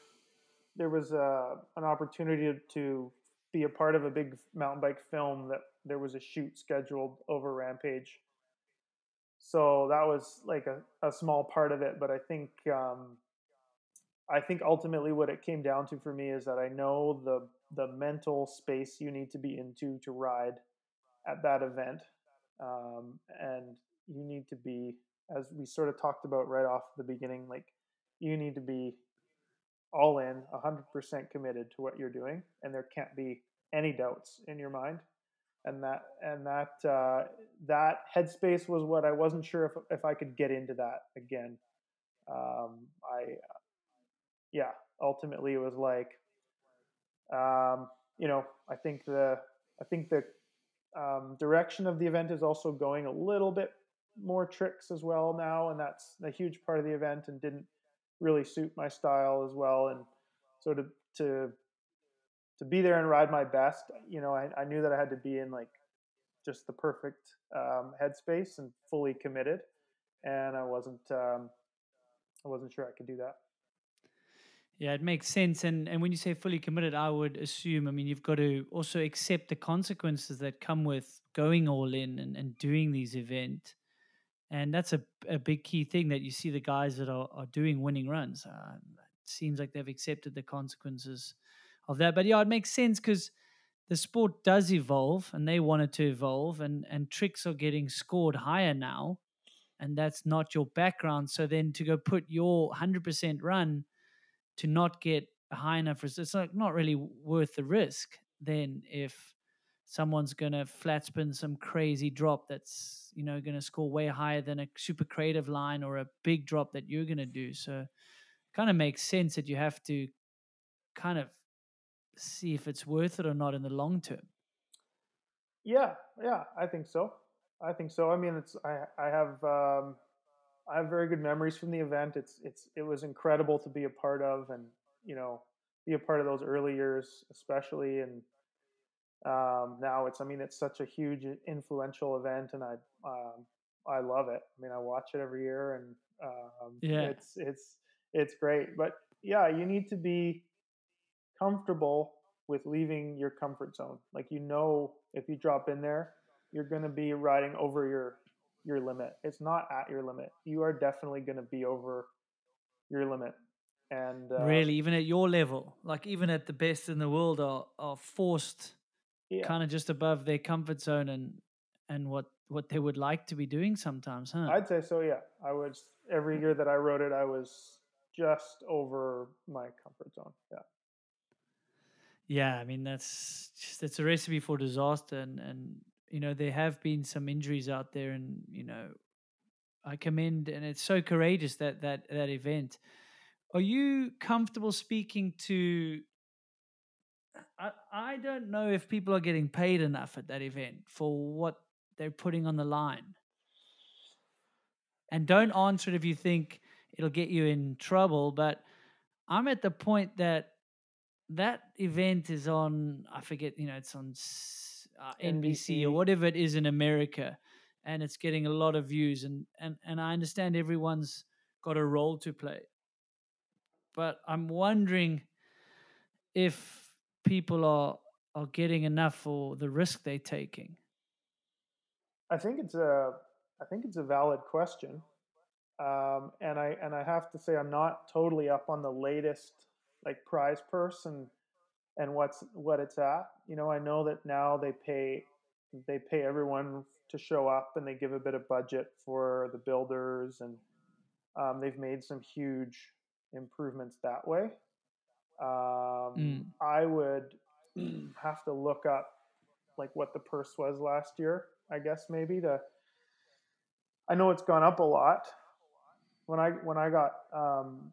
there was a, uh, an opportunity to be a part of a big mountain bike film that there was a shoot scheduled over Rampage so that was like a, a small part of it. But I think um, I think ultimately what it came down to for me is that I know the the mental space you need to be into to ride at that event, um, and you need to be, as we sort of talked about right off the beginning, like you need to be all in, 100% committed to what you're doing, and there can't be any doubts in your mind. And that and that uh, that headspace was what I wasn't sure if if I could get into that again. Um, I yeah, ultimately it was like, um, you know, I think the I think the um, direction of the event is also going a little bit more tricks as well now, and that's a huge part of the event and didn't really suit my style as well. And so to to to be there and ride my best, you know, I, I knew that I had to be in like just the perfect um, headspace and fully committed, and I wasn't um, I wasn't sure I could do that. Yeah, it makes sense. And and when you say fully committed, I would assume, I mean, you've got to also accept the consequences that come with going all in and, and doing these events. And that's a, a big key thing that you see the guys that are, are doing winning runs. Uh, it seems like they've accepted the consequences of that. But yeah, it makes sense because the sport does evolve and they wanted to evolve and, and tricks are getting scored higher now. And that's not your background. So then to go put your 100% run – to not get high enough risk, it's like not really worth the risk then if someone's going to flat spin some crazy drop that's you know going to score way higher than a super creative line or a big drop that you're going to do. So kind of makes sense that you have to kind of see if it's worth it or not in the long term. Yeah yeah i think so. I think so. I mean it's i i have um I have very good memories from the event. It's it's it was incredible to be a part of, and you know, be a part of those early years, especially. And um, now it's I mean it's such a huge influential event, and I um, I love it. I mean I watch it every year, and um, yeah, it's it's it's great. But yeah, you need to be comfortable with leaving your comfort zone. Like you know, if you drop in there, you're going to be riding over your your limit. It's not at your limit. You are definitely going to be over your limit. And uh, really, even at your level, like even at the best in the world, are are forced yeah. kind of just above their comfort zone and and what what they would like to be doing sometimes, huh? I'd say so. Yeah, I was every year that I wrote it, I was just over my comfort zone. Yeah. Yeah, I mean that's just it's a recipe for disaster, and and you know there have been some injuries out there, and you know I commend, and it's so courageous that that that event. Are you comfortable speaking to? I I don't know if people are getting paid enough at that event for what they're putting on the line. And don't answer it if you think it'll get you in trouble. But I'm at the point that that event is on. I forget. You know, it's on uh, NBC. NBC or whatever it is in America, and it's getting a lot of views. And and and I understand everyone's got a role to play, but I'm wondering if people are are getting enough for the risk they're taking. I think it's a I think it's a valid question. Um, and I and I have to say I'm not totally up on the latest like prize purse and and what's what it's at. You know, I know that now they pay they pay everyone to show up and they give a bit of budget for the builders and um, they've made some huge improvements that way. Um, mm. I would have to look up like what the purse was last year. I guess maybe to. I know it's gone up a lot. When I when I got um,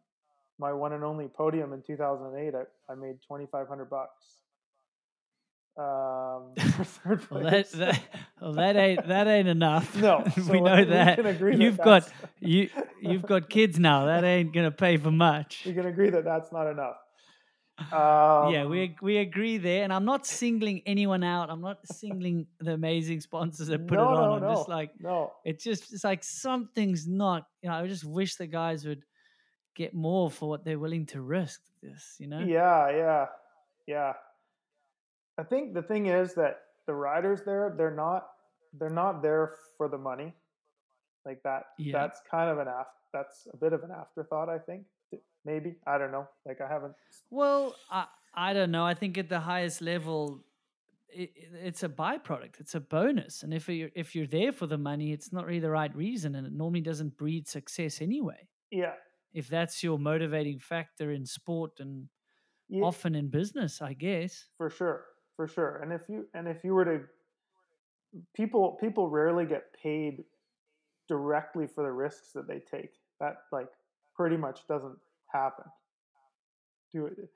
my one and only podium in 2008, I, I made 2,500 bucks. Um, [laughs] well, that, [laughs] that, well, that ain't that ain't enough. No, [laughs] so we know we that. you've that got you you've got kids now. That ain't gonna pay for much. You can agree that that's not enough. Um, yeah, we we agree there, and I'm not singling anyone out. I'm not singling the amazing sponsors that put no, it on. No, I'm no, just like, no. It's just it's like something's not. You know, I just wish the guys would get more for what they're willing to risk this you know yeah yeah yeah i think the thing is that the riders there they're not they're not there for the money Like that. Yeah. That's kind of an af. That's a bit of an afterthought. I think. Maybe I don't know. Like I haven't. Well, I I don't know. I think at the highest level, it, it's a byproduct. It's a bonus, and if you're if you're there for the money, it's not really the right reason, and it normally doesn't breed success anyway. Yeah. If that's your motivating factor in sport and yeah often in business, I guess. for sure. For sure. And if you and if you were to people people rarely get paid directly for the risks that they take. That like pretty much doesn't happen. Do it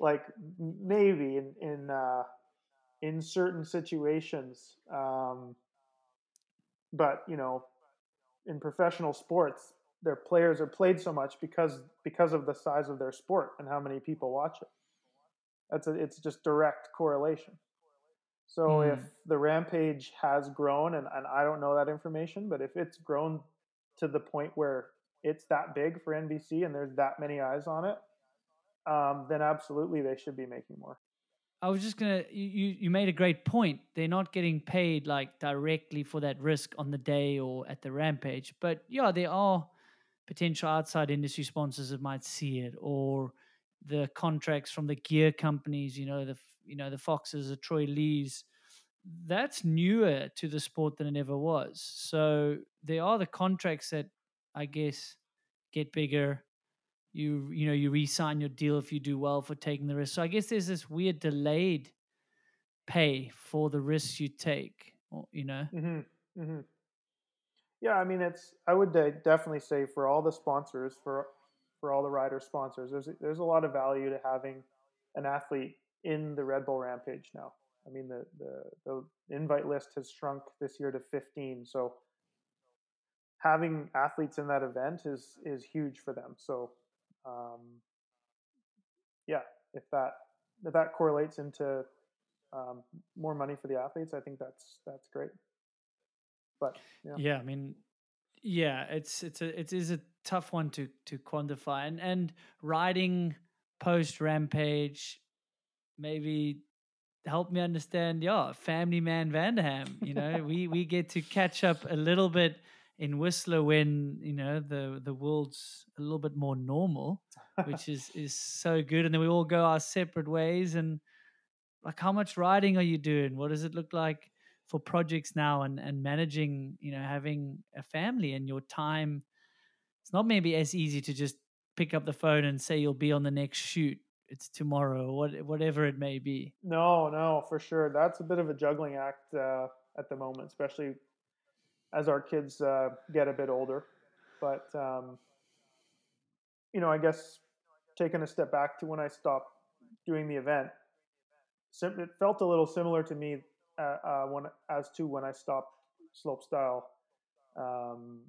like maybe in in uh, in certain situations, um, but you know, in professional sports, their players are played so much because because of the size of their sport and how many people watch it. That's a, it's just direct correlation. So if Mm. the rampage has grown, and, and I don't know that information, but if it's grown to the point where it's that big for NBC and there's that many eyes on it, um, then absolutely they should be making more. I was just gonna. You you you made a great point. They're not getting paid like directly for that risk on the day or at the rampage, but yeah, there are potential outside industry sponsors that might see it, or the contracts from the gear companies. You know the you know the Foxes, the Troy Lees. That's newer to the sport than it ever was. So there are the contracts that I guess get bigger you you know you re-sign your deal if you do well for taking the risk. So I guess there's this weird delayed pay for the risks you take. You know, hmm hmm Yeah, I mean, it's. I would definitely say for all the sponsors, for for all the rider sponsors, there's there's a lot of value to having an athlete in the Red Bull Rampage now. I mean, the the the invite list has shrunk this year to 15, so having athletes in that event is is huge for them. So, um, yeah, if that if that correlates into um, more money for the athletes, I think that's that's great. But yeah. yeah. I mean, yeah, it's it's a it is a tough one to to quantify, and and riding post rampage, maybe help me understand. Yeah, family man Vanderham. You know, [laughs] we we get to catch up a little bit in Whistler when you know the the world's a little bit more normal. which is [laughs] is so good. And then we all go our separate ways. And like, how much riding are you doing? What does it look like for projects now? And and managing, you know, having a family and your time. It's not maybe as easy to just pick up the phone and say you'll be on the next shoot. It's tomorrow, or what, whatever it may be. No, no, for sure. That's a bit of a juggling act uh, at the moment, especially as our kids uh, get a bit older. But um, you know, I guess taking a step back to when I stopped doing the event, it felt a little similar to me uh, uh, when as to when I stopped slopestyle um,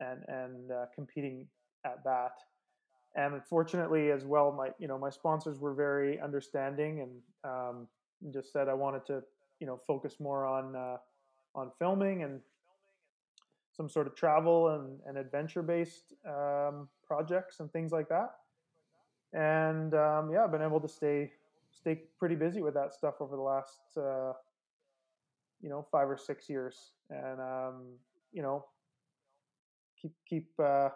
and and uh, competing at that. And unfortunately, as well, my you know my sponsors were very understanding and um, just said I wanted to you know focus more on uh, on filming and some sort of travel and, and adventure based um, projects and things like that. And um, yeah, I've been able to stay stay pretty busy with that stuff over the last uh, you know five or six years, and um, you know keep keep uh,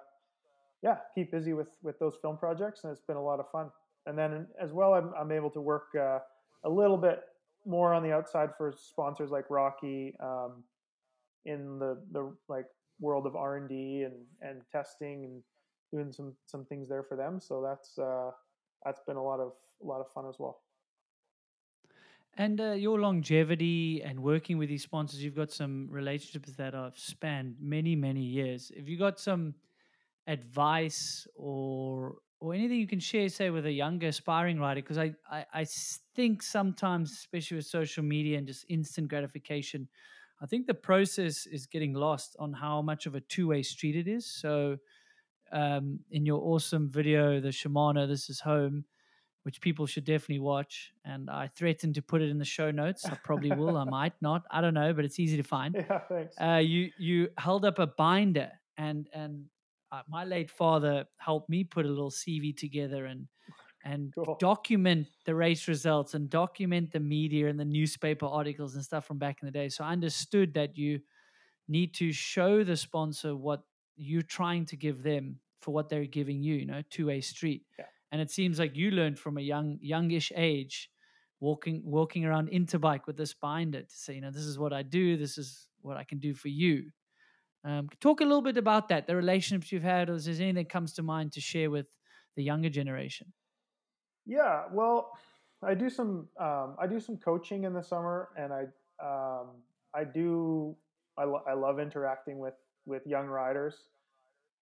yeah keep busy with with those film projects, and it's been a lot of fun. And then as well, I'm I'm able to work uh, a little bit more on the outside for sponsors like Rocky um, in the the like world of R and D and and testing and doing some some things there for them. So that's uh, that's been a lot of a lot of fun as well. And uh, your longevity and working with these sponsors, you've got some relationships that have spanned many, many years. Have you got some advice or or anything you can share, say, with a younger aspiring rider? Because I I think sometimes, especially with social media and just instant gratification, I think the process is getting lost on how much of a two way street it is. So, um, in your awesome video, the Shimano, this is home which people should definitely watch. And I threatened to put it in the show notes. I probably will. I might [laughs] not. I don't know, but it's easy to find. Yeah, thanks. Uh, you you held up a binder, and and uh, my late father helped me put a little CV together and and Cool. document the race results and document the media and the newspaper articles and stuff from back in the day. So I understood that you need to show the sponsor what you're trying to give them for what they're giving you, you know, two a street. Yeah. And it seems like you learned from a young, youngish age, walking walking around Interbike with this binder to say, you know, this is what I do, this is what I can do for you. Um, talk a little bit about that, the relationships you've had, or is there anything that comes to mind to share with the younger generation? Yeah, well, I do some um, I do some coaching in the summer, and I um, I do I, lo- I love interacting with with young riders.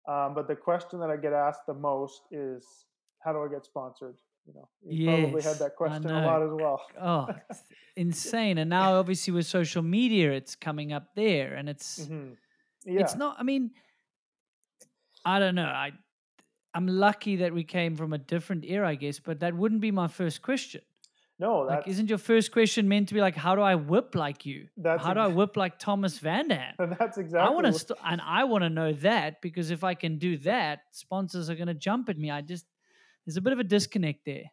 Um, but the question that I get asked the most is, how do I get sponsored? You know, you probably had that question a lot as well. Oh, [laughs] insane! And now, obviously, with social media, it's coming up there, and it's Mhm. Yeah, it's not. I mean, I don't know. I I'm lucky that we came from a different era, I guess. But that wouldn't be my first question. no, Like, isn't your first question meant to be like, how do I whip like you? That's how do I whip like Thomas Vanderham? and [laughs] that's exactly. I want to, st- and I want to know that because if I can do that, sponsors are going to jump at me. I just there's a bit of a disconnect there.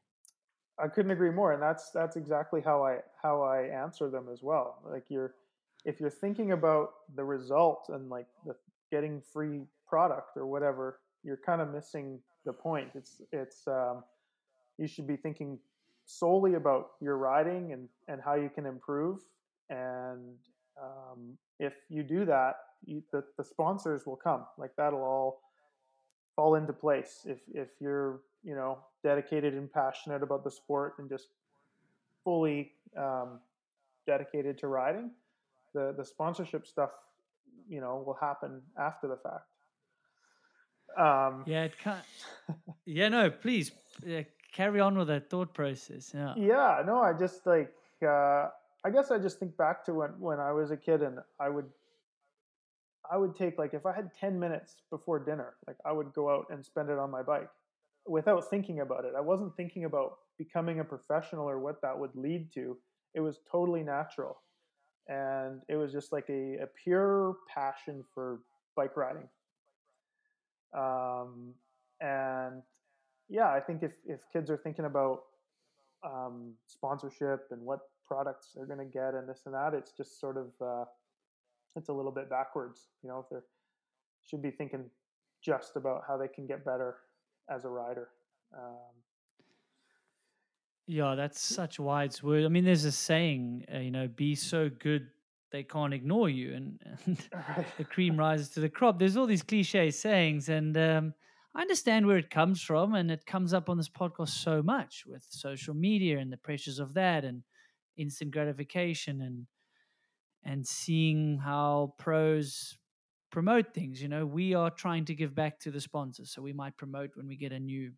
I couldn't agree more, and that's that's exactly how I how I answer them as well. Like you're, if you're thinking about the result and like the getting free product or whatever, you're kind of missing the point. It's it's um, you should be thinking solely about your riding and and how you can improve. And um, if you do that, you, the the sponsors will come. Like that'll all fall into place if if you're you know dedicated and passionate about the sport and just fully um, dedicated to riding the the sponsorship stuff you know will happen after the fact um, Yeah, it can't. [laughs] yeah, no, please uh, carry on with that thought process. Yeah. yeah no i just like uh, i guess i just think back to when when i was a kid and i would i would take like if i had 10 minutes before dinner like i would go out and spend it on my bike without thinking about it. I wasn't thinking about becoming a professional or what that would lead to. It was totally natural. And it was just like a, a pure passion for bike riding. Um, and yeah, I think if, if kids are thinking about um, sponsorship and what products they're going to get and this and that, it's just sort of uh, it's a little bit backwards. You know, if they're should be thinking just about how they can get better as a rider. Um, Yeah, that's such wise word. I mean, there's a saying, uh, you know, be so good they can't ignore you, and, and [laughs] right. the cream rises to the crop. There's all these cliche sayings, and um, I understand where it comes from, and it comes up on this podcast so much with social media and the pressures of that, and instant gratification, and and seeing how pros promote things. You know, we are trying to give back to the sponsors, so we might promote when we get a new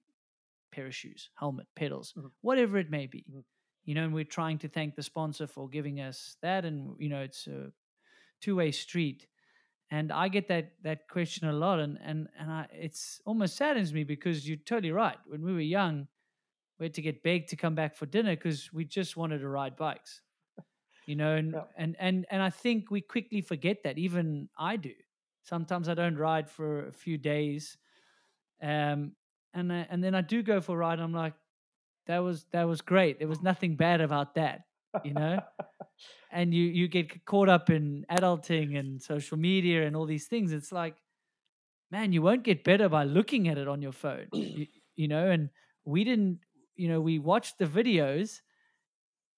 pair of shoes, helmet, pedals, Mhm. whatever it may be. Mhm. You know, and we're trying to thank the sponsor for giving us that, and you know, it's a two-way street. And I get that that question a lot, and and and I, it's almost saddens me because you're totally right. When we were young, we had to get begged to come back for dinner because we just wanted to ride bikes, you know. And Yeah. and and and I think we quickly forget that. Even I do. Sometimes I don't ride for a few days, um, and I, and then I do go for a ride. And I'm like, that was that was great. There was nothing bad about that, you know [laughs] and you you get caught up in adulting and social media and all these things it's like man you won't get better by looking at it on your phone you, [clears throat] you know and we didn't you know we watched the videos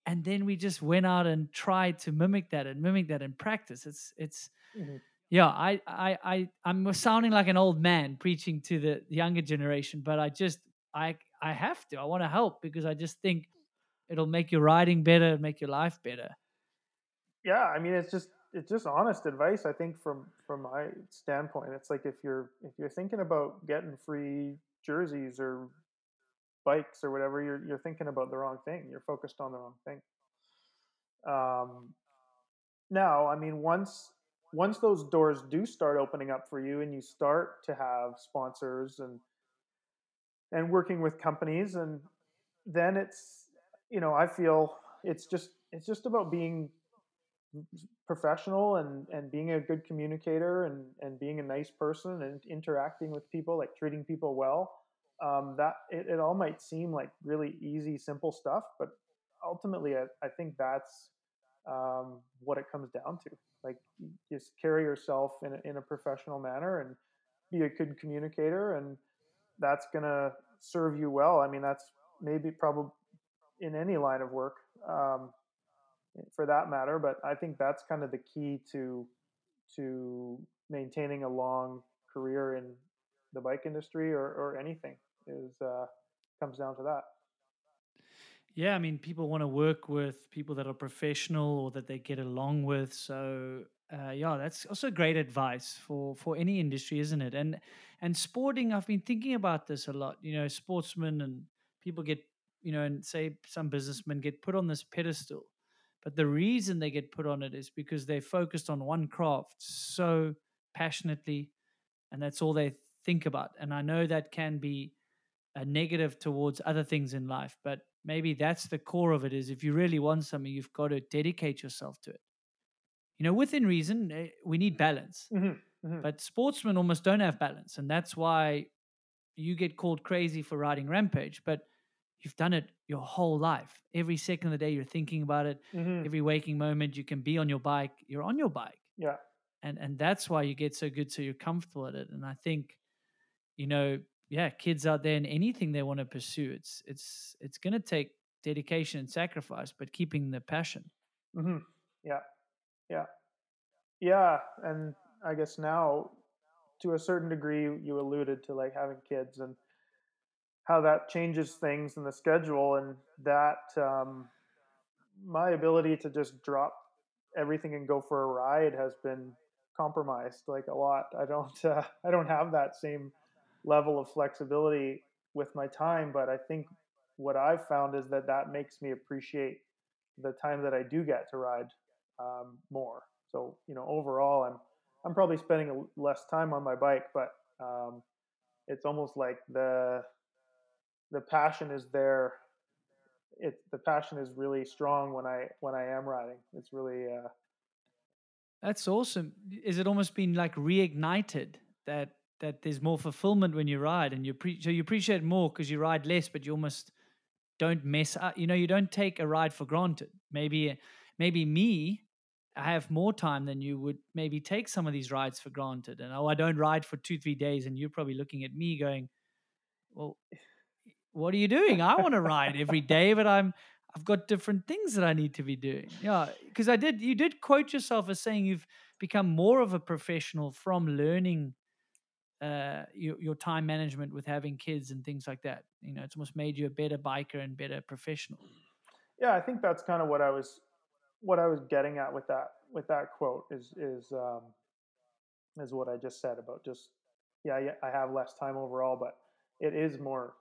and then we just went out and tried to mimic that and mimic that in practice. It's it's Mhm. yeah i i i i'm sounding like an old man preaching to the younger generation but i just i i have to. I want to help because i just think it'll make your riding better and make your life better. Yeah i mean it's just it's just honest advice i think from from my standpoint. It's like if you're if you're thinking about getting free jerseys or bikes or whatever you're you're thinking about the wrong thing. You're focused on the wrong thing. Um now i mean once once those doors do start opening up for you and you start to have sponsors and and working with companies and then it's you know i feel it's just it's just about being professional and and being a good communicator and and being a nice person and interacting with people like treating people well um, that it, it all might seem like really easy simple stuff but ultimately i, I think that's um, what it comes down to. Like just carry yourself in a, in a professional manner and be a good communicator and that's to serve you well. I mean that's maybe probably in any line of work um, for that matter but i think that's kind of the key to to maintaining a long career in the bike industry or, or anything is uh, comes down to that yeah, I mean, people want to work with people that are professional or that they get along with. So, uh, yeah, that's also great advice for for any industry, isn't it? And and sporting, I've been thinking about this a lot. You know, sportsmen and people get, you know, and say some businessmen get put on this pedestal, but the reason they get put on it is because they're focused on one craft so passionately, and that's all they think about. And I know that can be a negative towards other things in life, but maybe that's the core of it is if you really want something you've got to dedicate yourself to it you know within reason eh, we need balance mm-hmm, mm-hmm. but sportsmen almost don't have balance and that's why you get called crazy for riding rampage but you've done it your whole life every second of the day you're thinking about it mm-hmm. every waking moment you can be on your bike you're on your bike yeah and and that's why you get so good so you're comfortable at it and i think you know yeah, kids out there in anything they want to pursue, it's it's it's going to take dedication and sacrifice, but keeping the passion. Mm-hmm. Yeah, yeah, yeah. And I guess now, to a certain degree, you alluded to like having kids and how that changes things in the schedule, and that um, my ability to just drop everything and go for a ride has been compromised like a lot. I don't [laughs] uh, I don't have that same level of flexibility with my time. But I think what I've found is that that makes me appreciate the time that I do get to ride um, more. So you know, overall, I'm I'm probably spending less time on my bike, but um, it's almost like the the passion is there. It the passion is really strong when I when I am riding. It's really uh, that's awesome. Is it almost been like reignited that that there's more fulfillment when you ride, and you pre- so you appreciate more because you ride less, but you almost don't mess up. You know, you don't take a ride for granted. Maybe, maybe me, I have more time than you would maybe take some of these rides for granted. And oh, I don't ride for two, three days, and you're probably looking at me going, "Well, what are you doing? I want to ride every [laughs] day, but I'm." I've got different things that I need to be doing. Yeah, because I did. You did quote yourself as saying you've become more of a professional from learning uh, your, your time management with having kids and things like that. You know, it's almost made you a better biker and better professional. Yeah, I think that's kind of what I was what I was getting at with that with that quote is is um, is what I just said about just yeah, yeah I have less time overall, but it is more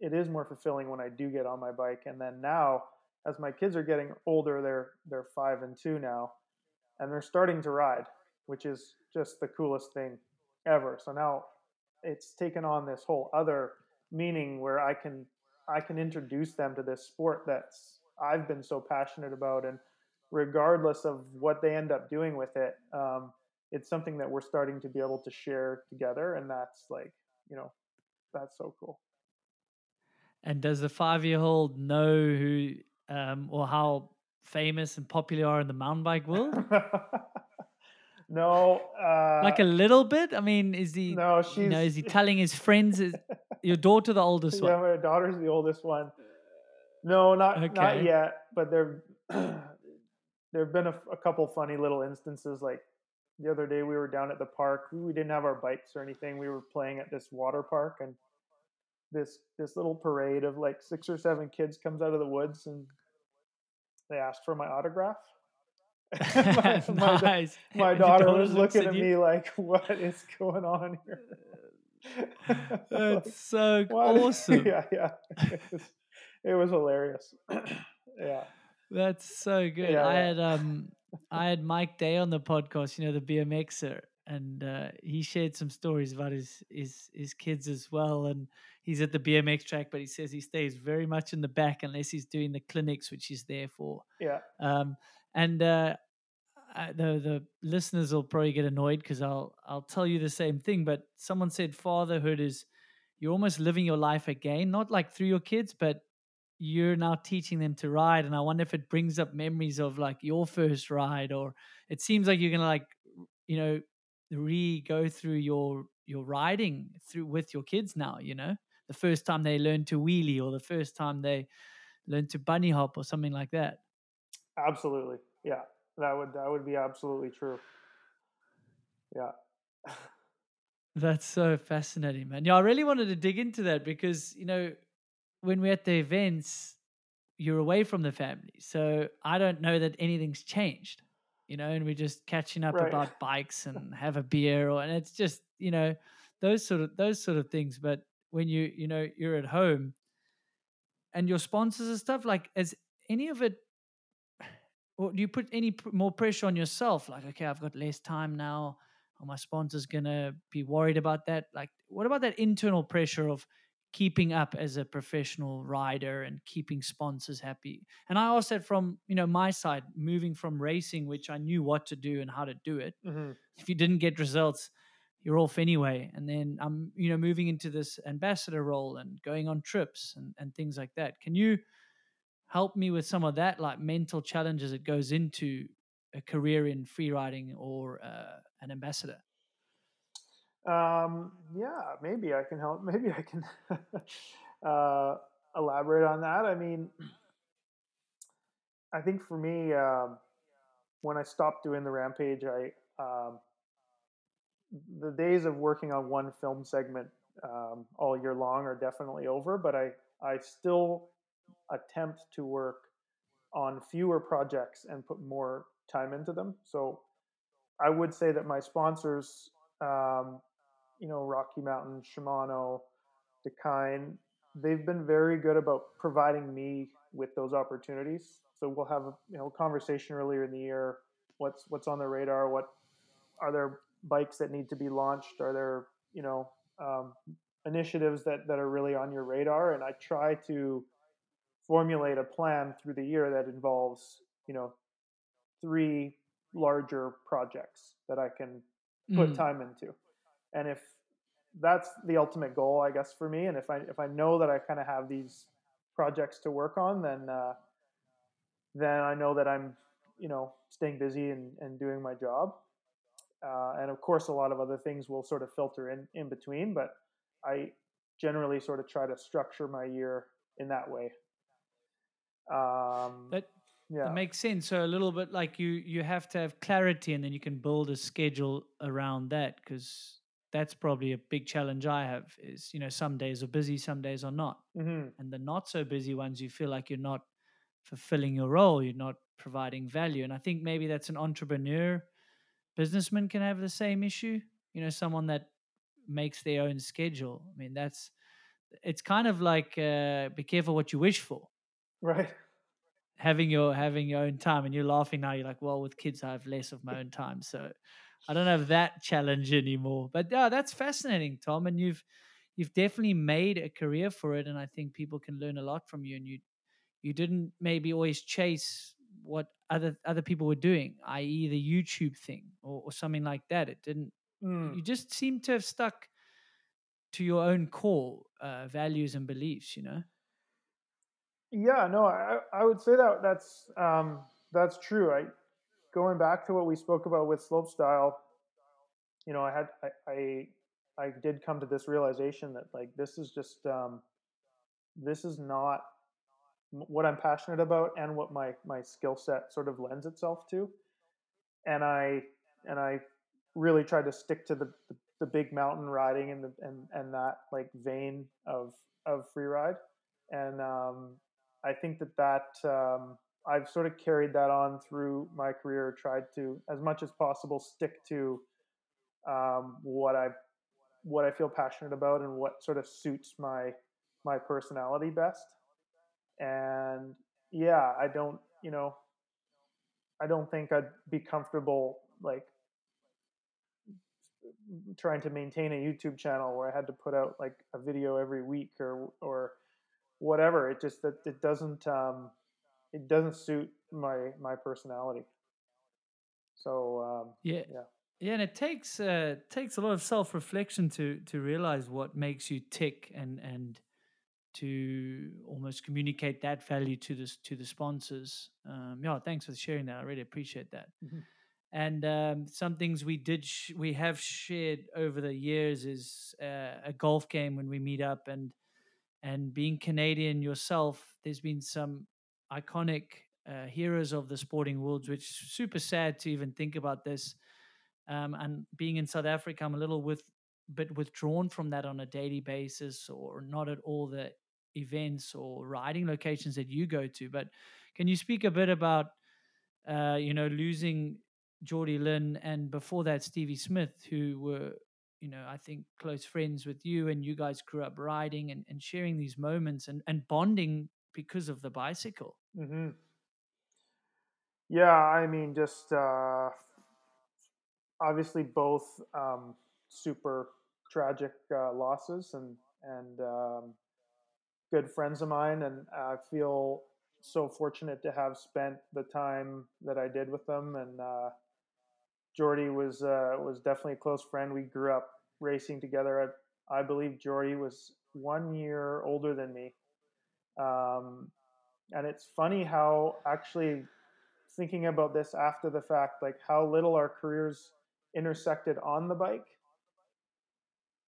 it is more fulfilling when I do get on my bike. And then now, as my kids are getting older, they're they're five and two now, and they're starting to ride, which is just the coolest thing ever. So now it's taken on this whole other meaning where I can I can introduce them to this sport that's I've been so passionate about, and regardless of what they end up doing with it, um, it's something that we're starting to be able to share together, and that's like you know that's so cool. And does the five-year-old know who um, or how famous and popular are in the mountain bike world? [laughs] No, uh, like a little bit. I mean, is he? No, she's. You know, is he telling his friends? Is your daughter the [laughs] oldest yeah, one? my daughter's the oldest one. No, not okay. not yet. But there, [clears throat] there have been a, a, couple funny little instances. Like the other day, we were down at the park. We didn't have our bikes or anything. We were playing at this water park, and this this little parade of like six or seven kids comes out of the woods, and they asked for my autograph [laughs] my, [laughs] my, nice. my daughter was looking at, me like, "What is going on here?" [laughs] That's like, so awesome. Yeah, yeah. It was, it was hilarious. [clears throat] yeah. That's so good. Yeah, I yeah. had um I had Mike Day on the podcast, you know, the BMXer, and uh, he shared some stories about his his his kids as well. And he's at the BMX track, but he says he stays very much in the back unless he's doing the clinics, which he's there for. Yeah. Um, and uh, the the listeners will probably get annoyed because I'll I'll tell you the same thing. But someone said fatherhood is you're almost living your life again, not like through your kids, but you're now teaching them to ride and i wonder if it brings up memories of like your first ride or it seems like you're gonna like you know re go through your your riding through with your kids now you know the first time they learn to wheelie or the first time they learn to bunny hop or something like that Absolutely. Yeah. That would that would be absolutely true. Yeah. That's so fascinating, man. Yeah, I really wanted to dig into that because, you know, when we're at the events, you're away from the family. So I don't know that anything's changed, you know, and we're just catching up Right. about bikes and [laughs] have a beer or and it's just, you know, those sort of those sort of things. But when you, you know, you're at home and your sponsors and stuff, like is any of it or do you put any pr- more pressure on yourself? Like, okay, I've got less time now. Are my sponsors gonna be worried about that? Like, what about that internal pressure of keeping up as a professional rider and keeping sponsors happy? And I asked that from you know my side, moving from racing, which I knew what to do and how to do it. hmm If you didn't get results, you're off anyway. And then I'm you know moving into this ambassador role and going on trips and and things like that. Can you help me with some of that like mental challenges that goes into a career in free riding or uh, an ambassador Um, yeah, maybe I can help. [laughs] Maybe I can uh, elaborate on that. I mean, I think for me, um, when I stopped doing the rampage, I um, the days of working on one film segment um, all year long are definitely over. But I I still attempt to work on fewer projects and put more time into them. So I would say that my sponsors, um, you know, Rocky Mountain, Shimano, Dakine, they've been very good about providing me with those opportunities. So we'll have a you know conversation earlier in the year. What's what's on the radar? What are there bikes that need to be launched? Are there you know um, initiatives that that are really on your radar? And I try to formulate a plan through the year that involves you know three larger projects that I can put Mm. time into. And if that's the ultimate goal, I guess for me, and if I if I know that I kind of have these projects to work on, then uh, then I know that I'm you know staying busy and, and doing my job. Uh, and of course, a lot of other things will sort of filter in in between, but I generally sort of try to structure my year in that way. Um, that yeah, that makes sense. So a little bit like you you have to have clarity and then you can build a schedule around that because that's probably a big challenge i have is you know some days are busy some days are not. Hmm and the not so busy ones you feel like you're not fulfilling your role you're not providing value. And i think maybe that's an entrepreneur businessman can have the same issue you know someone that makes their own schedule. I mean that's it's kind of like uh, be careful what you wish for right. having your having your own time and you're laughing now you're like well with kids i have less of my own time so i don't have that challenge anymore but yeah that's fascinating tom and you've you've definitely made a career for it and i think people can learn a lot from you and you you didn't maybe always chase what other other people were doing i.e the youtube thing or, or something like that it didn't Mm. you just seem to have stuck to your own core uh, values and beliefs you know Yeah, no, I, I would say that that's um, that's true. I going back to what we spoke about with slopestyle, you know, I had I, I I did come to this realization that like this is just um, this is not what I'm passionate about and what my my skill set sort of lends itself to, and I and I really tried to stick to the the, the big mountain riding and the and and that like vein of of free ride, and um, I think that that um, I've sort of carried that on through my career. Tried to, as much as possible, stick to um, what I what I feel passionate about and what sort of suits my my personality best. And yeah, I don't, you know, I don't think I'd be comfortable like trying to maintain a YouTube channel where I had to put out like a video every week or or whatever. It just that it doesn't um, it doesn't suit my my personality. So um, Yeah. Yeah. Yeah, and it takes uh takes a lot of self reflection to to realize what makes you tick and and to almost communicate that value to this to the sponsors. Um, yeah, thanks for sharing that. I really appreciate that. Mhm. And um, some things we did sh- we have shared over the years is uh, a golf game when we meet up and and being Canadian yourself, there's been some iconic uh, heroes of the sporting world, which super sad to even think about this. Um, and being in South Africa, I'm a little with bit withdrawn from that on a daily basis, or not at all the events or riding locations that you go to. But can you speak a bit about, uh, you know, losing Jordie Lunn and before that Stevie Smith, who were, you know, I think close friends with you, and you guys grew up riding and, and sharing these moments and, and bonding because of the bicycle. hmm Yeah, I mean, just uh, obviously both um, super tragic uh, losses and and um, good friends of mine, and I feel so fortunate to have spent the time that I did with them. And uh, Jordie was uh, was definitely a close friend. We grew up racing together. I, I believe Jordie was one year older than me. Um, and it's funny how actually thinking about this after the fact, like how little our careers intersected on the bike.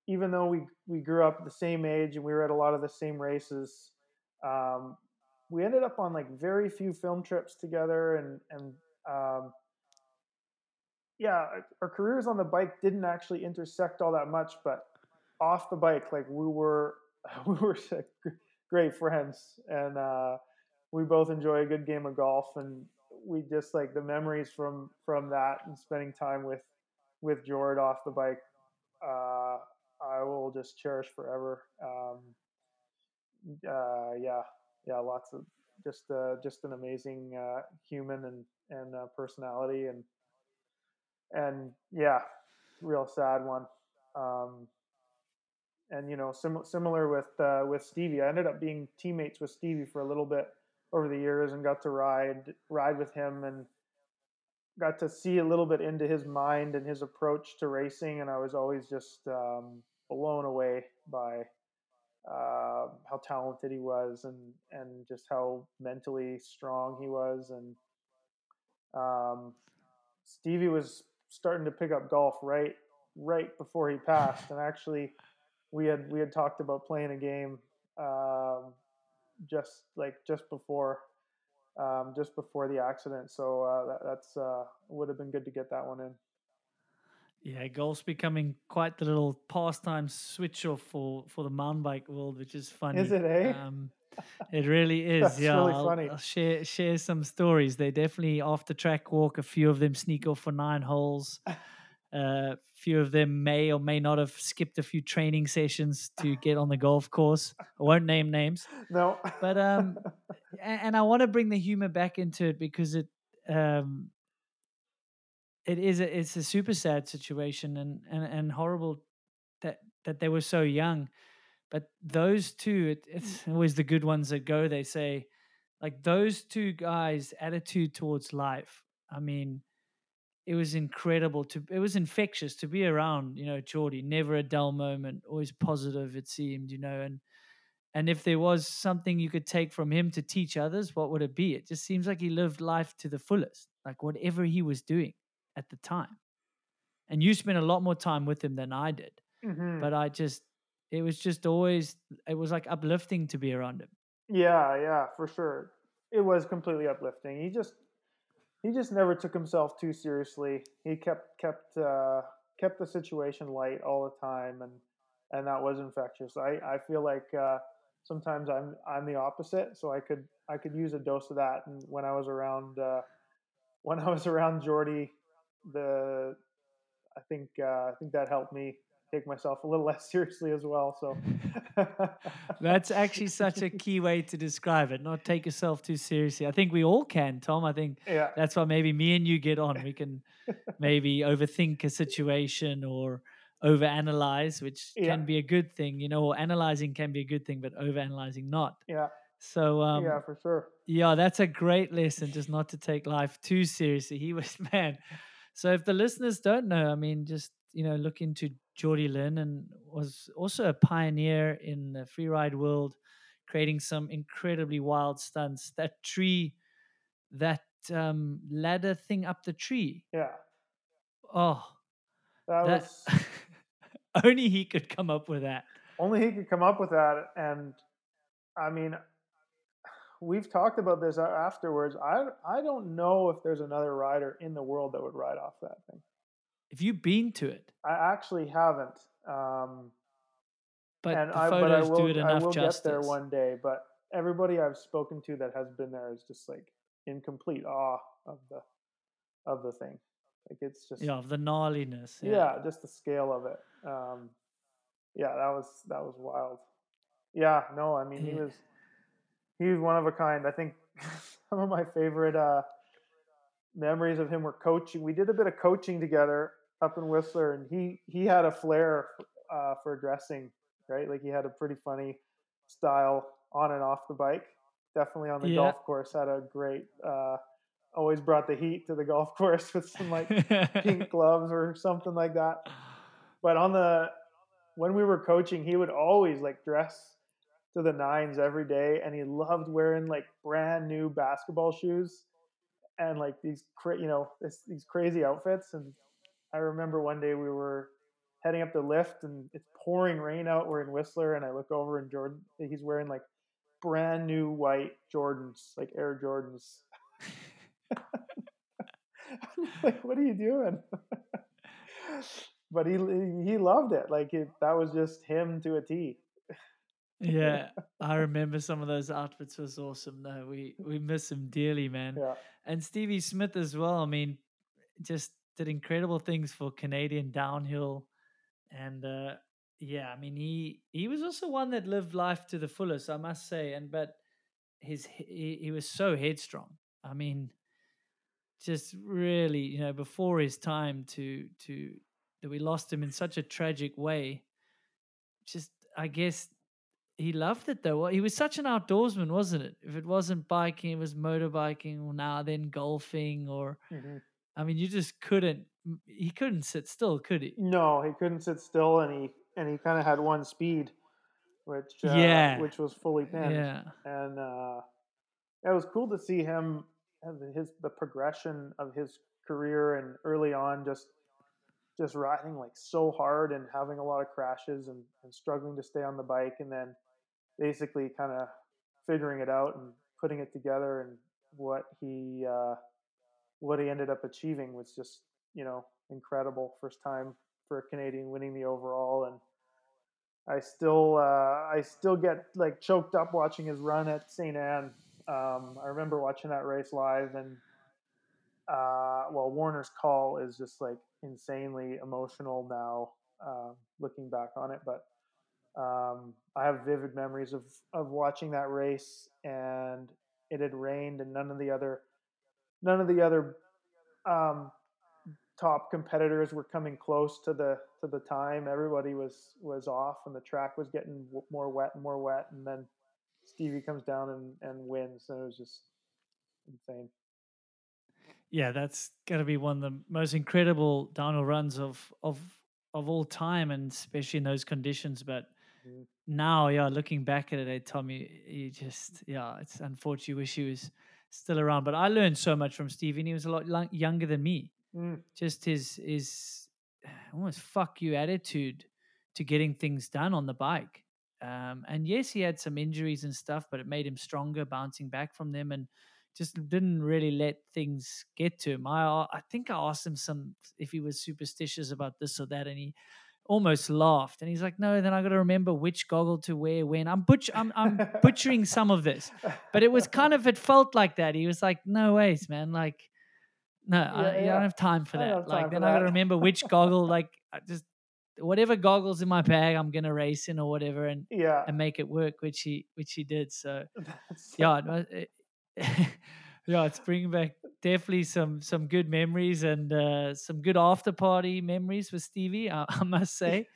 Even though we we grew up the same age and we were at a lot of the same races, um, we ended up on like very few film trips together, and and um, yeah, our careers on the bike didn't actually intersect all that much, but off the bike, like we were [laughs] we were great friends, and uh, we both enjoy a good game of golf, and we just like the memories from from that and spending time with with Jord off the bike. Uh, I will just cherish forever. Um, uh, yeah, yeah, lots of just uh, just an amazing uh, human and and uh, personality and and yeah, real sad one. Um, and you know, sim- similar with uh, with Stevie, I ended up being teammates with Stevie for a little bit over the years and got to ride ride with him and got to see a little bit into his mind and his approach to racing. And I was always just um, blown away by uh, how talented he was and and just how mentally strong he was. And um, Stevie was starting to pick up golf right right before he passed, and actually we had we had talked about playing a game um, just like just before um, just before the accident. So uh, that, that's uh, would have been good to get that one in. Yeah, golf's becoming quite the little pastime switch off for for the mountain bike world, which is funny. Is it, eh? Um, it really is. That's yeah, really I'll, funny. I'll share share some stories. They definitely after track walk. A few of them sneak off for nine holes. A [laughs] uh, few of them may or may not have skipped a few training sessions to get on the golf course. I won't name names, No, but um, [laughs] a- and I want to bring the humor back into it because it um, it is a, it's a super sad situation and, and and horrible that that they were so young. But those two, it, it's always the good ones that go. They say, like those two guys' attitude towards life. I mean, it was incredible to. It was infectious to be around. You know, Jordie, never a dull moment, always positive. It seemed, you know, and and if there was something you could take from him to teach others, what would it be? It just seems like he lived life to the fullest, like whatever he was doing at the time. And you spent a lot more time with him than I did. Mhm. But I just, it was just always, it was like uplifting to be around him. yeah, yeah, for sure. It was completely uplifting. He just he just never took himself too seriously. He kept kept uh, kept the situation light all the time, and and that was infectious. I I feel like uh, sometimes I'm I'm the opposite, so I could I could use a dose of that. And when I was around uh, when I was around Jordie, the I think uh, I think that helped me take myself a little [laughs] less seriously as well. So [laughs] That's actually such a key way to describe it. Not take yourself too seriously. I think we all can, Tom. I think yeah. that's why maybe me and you get on. We can [laughs] maybe overthink a situation or overanalyze, which Yeah. can be a good thing, you know, or analyzing can be a good thing, but overanalyzing not. Yeah, So um, yeah, for sure. Yeah, that's a great lesson, just not to take life too seriously. He was man. So if the listeners don't know, I mean, just you know, look into Jordie Lunn and was also a pioneer in the free ride world. creating some incredibly wild stunts. That tree, that um, ladder thing up the tree. Yeah, Oh, that, that was [laughs] only he could come up with that. only he could come up with that. And I mean, we've talked about this afterwards. I I don't know if there's another rider in the world that would ride off that thing. If you've been to it, I actually haven't. Um, but and the I, but I photos will, do it enough I will justice. get there one day. But everybody I've spoken to that has been there is just like in complete awe of the of the thing. Like it's just yeah, of the gnarliness. yeah, just the scale of it. Um, yeah, that was that was wild. Yeah, no, I mean he was he was one of a kind. I think [laughs] some of my favorite uh, memories of him were coaching. We did a bit of coaching together up in Whistler, and he he had a flair uh, for dressing, right? Like he had a pretty funny style on and off the bike. Definitely on the Yeah. golf course, had a great. Uh, always brought the heat to the golf [laughs] course with some like pink [laughs] gloves or something like that. But on the when we were coaching, he would always like dress to the nines every day, and he loved wearing like brand new basketball shoes and like these cra- you know this, these crazy outfits. And I remember one day we were heading up the lift, and it's pouring rain out. We're in Whistler, and I look over, and Jordan he's wearing like brand new white Jordans, like Air Jordans. I'm [laughs] like, what are you doing? [laughs] but he he loved it. Like it, that was just him to a T. yeah, I remember some of those outfits was awesome. though. we we miss him dearly, man. Yeah, And Stevie Smith as well. I mean, just did incredible things for Canadian downhill, and uh, yeah, I mean he he was also one that lived life to the fullest, I must say. And but his he, he was so headstrong. I mean, just really, you know, before his time to to that we lost him in such a tragic way. Just I guess he loved it though. He was such an outdoorsman, wasn't it? If it wasn't biking, it was motorbiking, or now then golfing, or Mhm. I mean, you just couldn't. He couldn't sit still, could he? no, he couldn't sit still, and he and he kind of had one speed, which uh, Yeah. which was fully pinned. Yeah, and uh, it was cool to see him have his the progression of his career and early on just just riding like so hard and having a lot of crashes and, and struggling to stay on the bike and then basically kind of figuring it out and putting it together and what he uh, what he ended up achieving was just you know incredible first time for a Canadian winning the overall and I still uh, I still get like choked up watching his run at St. Anne. Um, I remember watching that race live, and uh, well, Warner's call is just like insanely emotional now, uh, looking back on it. But um, I have vivid memories of of watching that race, and it had rained, and none of the other none of the other um, top competitors were coming close to the to the time. Everybody was was off, and the track was getting w- more wet and more wet. And then Stevie comes down and, and wins, and it was just insane. yeah, that's gonna be one of the most incredible downhill runs of of of all time, and especially in those conditions. But Mhm. now, yeah, looking back at it, I tell me you just yeah, it's unfortunate. You wish he was still around, but I learned so much from Stevie, and he was a lot lo- younger than me. Mm, just his his [sighs] almost fuck you attitude to getting things done on the bike. Um, and yes, he had some injuries and stuff, but it made him stronger, bouncing back from them, and just didn't really let things get to him. I, I think I asked him some if he was superstitious about this or that, and he almost laughed. And he's like, "No, then I got to remember which goggle to wear when." I'm butch I'm I'm [laughs] butchering some of this, but it was kind of it felt like that. He was like, "No ways, man! Like, no, I, Yeah, I don't have time for that. Like, then I got to remember which goggle, [laughs] like, I just whatever goggles in my bag, I'm gonna race in or whatever, and yeah, and make it work, which he which he did. So [laughs] that's- yeah, it it- yeah, it's bringing back definitely some some good memories and uh, some good after party memories with Stevie. I, [laughs] I must say,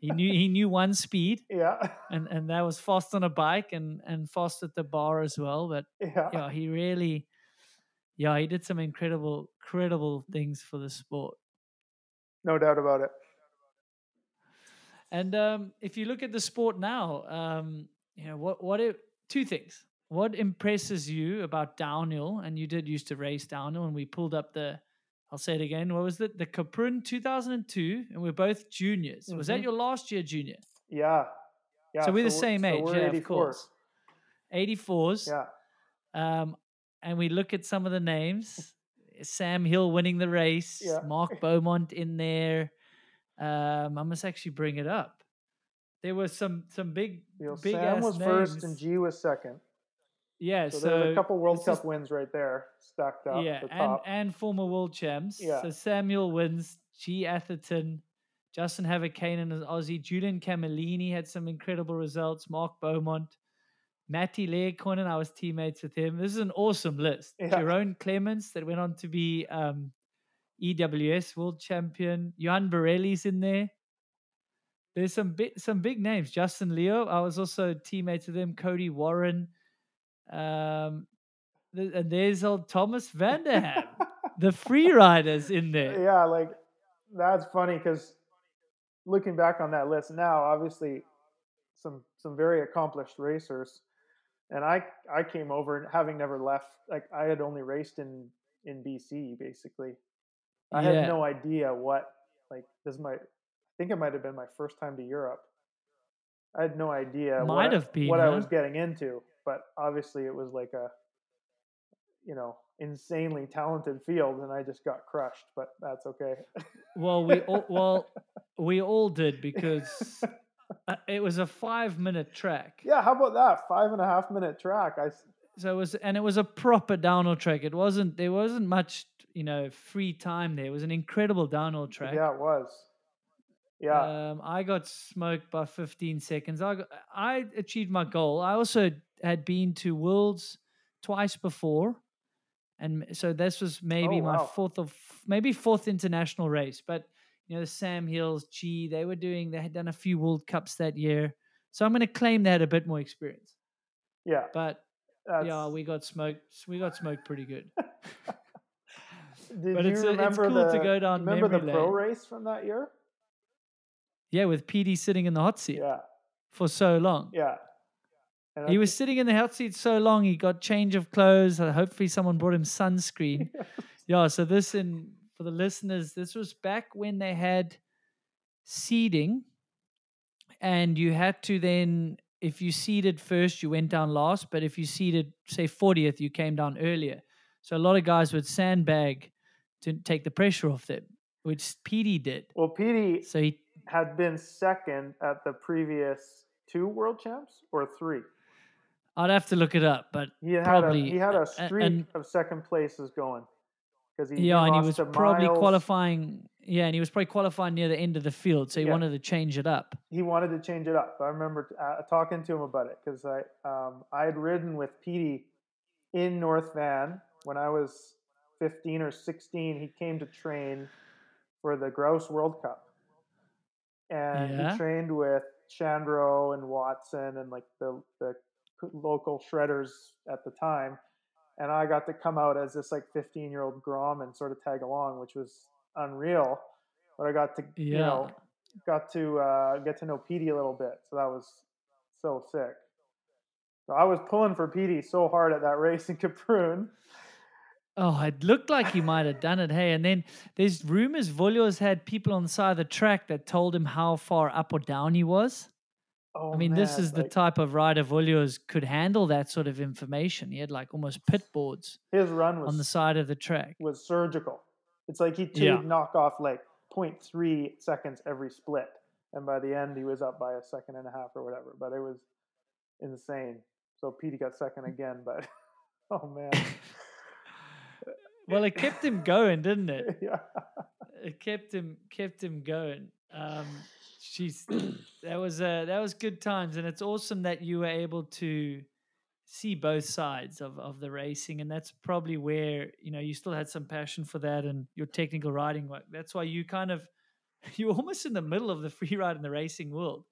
he knew he knew one speed, [laughs] yeah, and and that was fast on a bike and and fast at the bar as well. But yeah, yeah, he really, yeah, he did some incredible, incredible things for the sport. no doubt about it. And um, if you look at the sport now, um, you know what what it two things. What impresses you about downhill? And you did used to race downhill, and we pulled up the. I'll say it again. What was it? The Kaprun 2002, and we're both juniors. Was that Mhm. your last year junior? Yeah. Yeah. so we're the same so age, we're yeah, of course. 84s. Yeah. Um, and we look at some of the names. Sam Hill winning the race. Yeah. Marc [laughs] Beaumont in there. Um, I must actually bring it up. There was some some big You know, big Sam was first and. Gee was second. Yeah, So, so, there's a couple World Cup is- wins right there stacked up. yeah, the and top. and former world champs. Yeah. So Sam Hill wins. Gee Atherton, Justin Havukainen as Aussie. Julien Camellini had some incredible results. Marc Beaumont. Matti Lehikoinen, I was teammates with him. This is an awesome list. Yeah. Jerome Clementz, that went on to be um, EWS world champion. Johan Borelli's in there. There's some big, some big names. Justin Leov, I was also teammates with him. Cody Warren. Um, th- and there's old Thomas Vanderham, the [laughs] free riders in there. yeah, like that's funny because looking back on that list now, obviously some some very accomplished racers, and I I came over and having never left, like I had only raced in in BC basically. I Yeah. had no idea what like this might. I think it might have been my first time to Europe. I had no idea what, Might I- have been, what I was getting into, but obviously it was like a you know insanely talented field, and I just got crushed. But that's okay. Well, we all, well, [laughs] we all did because [laughs] it was a five minute track. Yeah, how about that? Five and a half minute track. I So it was, and it was a proper downhill track. It wasn't, there wasn't much, you know, free time there. It was an incredible downhill track. yeah, it was. Yeah, Um, I got smoked by 15 seconds. I got, I achieved my goal. I also had been to Worlds twice before, and so this was maybe Oh, my fourth of maybe fourth international race. But you know, Sam Hills, Gee, they were doing. They had done a few World Cups that year, so I'm going to claim they had a bit more experience. yeah. But That's, yeah, we got smoked. We got smoked pretty good. [laughs] [laughs] Did but you it's it's remember cool to the, go down Remember the pro lane. race from that year? Yeah, with Petey sitting in the hot seat Yeah, for so long. yeah. And He was sitting in the hot seat so long, he got change of clothes. Hopefully, someone brought him sunscreen. [laughs] yeah. So this, in for the listeners, this was back when they had seeding, and you had to then, if you seeded first, you went down last. But if you seeded, say, fortieth, you came down earlier. So a lot of guys would sandbag to take the pressure off them, which Petey did. Well, Petey So he had been second at the previous two world champs or three. I'd have to look it up, but He had Probably, a he had a streak and- of second places going because he, yeah, and he was probably Miles. qualifying. Yeah, and he was probably qualifying near the end of the field, so he Yeah. wanted to change it up. he wanted to change it up. I remember uh, talking to him about it because I um, I had ridden with Petey in North Van when I was 15 or 16. He came to train for the Grouse World Cup, and Yeah. he trained with Shandro and Watson and like the the local shredders at the time. And I got to come out as this like 15 year old Grom and sort of tag along, which was unreal. But I got to you know got to uh, get to know Petey a little bit. So that was so sick. So I was pulling for Petey so hard at that race in Kaprun. Oh, it looked like he might have done it. Hey, and then there's rumors Vouilloz's had people on the side of the track that told him how far up or down he was. Oh, I mean, this man, is the type of rider Vouilloz's could handle that sort of information. He had like almost pit boards his run on the side of the track. was surgical. It's like he Yeah. knock off like 0.3 seconds every split, and by the end he was up by a second and a half or whatever. But it was insane. So Petey got second again, but [laughs] oh man, Well, it kept him going, didn't it? [laughs] yeah, it kept him kept him going. Um, she's [clears throat] that was uh, that was good times, and it's awesome that you were able to see both sides of of the racing, and that's probably where you know you still had some passion for that and your technical riding work. That's why you kind of [laughs] you're almost in the middle of the free ride in the racing world,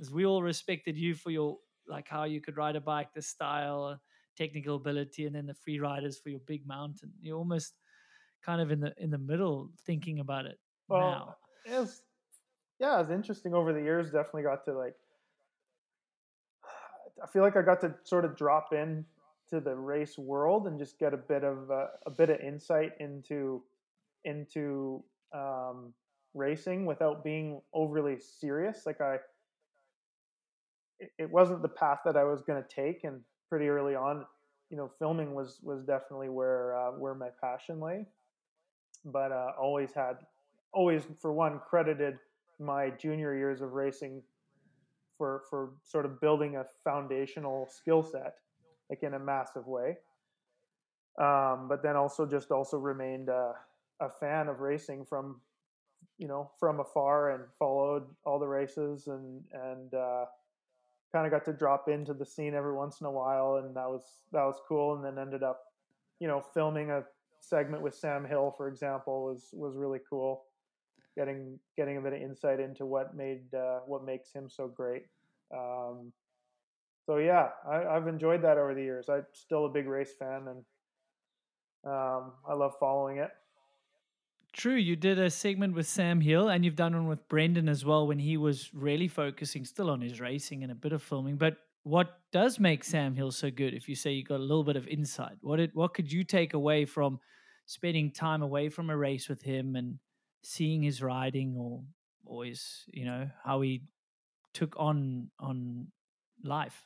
as we all respected you for your like how you could ride a bike, the style. Technical ability, and then the free riders for your big mountain. You're almost kind of in the in the middle thinking about it now. it was yeah, it's interesting over the years. Definitely got to like I feel like I got to sort of drop in to the race world and just get a bit of uh, a bit of insight into into um, racing without being overly serious. Like I, it, it wasn't the path that I was going to take, and pretty early on, you know, filming was was definitely where uh, where my passion lay. But uh, always had, always for one credited my junior years of racing for for sort of building a foundational skill set, like in a massive way. Um, but then also just also remained a, a fan of racing from you know from afar and followed all the races and and uh, kind of got to drop into the scene every once in a while and that was that was cool and then ended up you know filming a segment with Sam Hill for example was was really cool. Getting getting a bit of insight into what made uh, what makes him so great. Um, so yeah I, I've enjoyed that over the years. I'm still a big race fan and um, I love following it True, you did a segment with Sam Hill, and you've done one with Brendan as well when he was really focusing still on his racing and a bit of filming. But what does make Sam Hill so good? If you say you got a little bit of insight, what it what could you take away from spending time away from a race with him and seeing his riding or or his you know how he took on on life?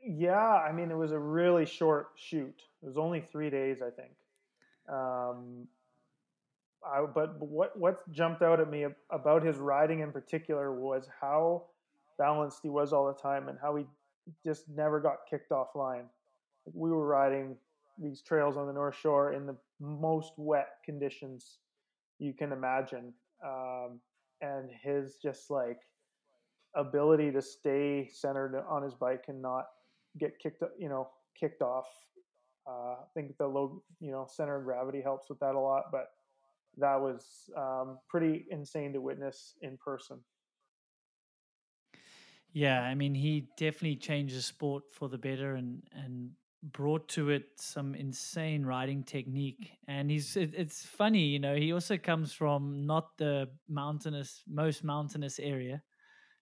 Yeah, I mean it was a really short shoot. It was only three days, I think. Um, I, but what what jumped out at me about his riding in particular was how balanced he was all the time and how he just never got kicked off line. We were riding these trails on the North Shore in the most wet conditions you can imagine, um, and his just like ability to stay centered on his bike and not get kicked, you know, kicked off. Uh, I think the low, you know, center of gravity helps with that a lot, but that was um, pretty insane to witness in person. Yeah, I mean, he definitely changed the sport for the better and and brought to it some insane riding technique. And he's it, it's funny, you know, he also comes from not the mountainous most mountainous area,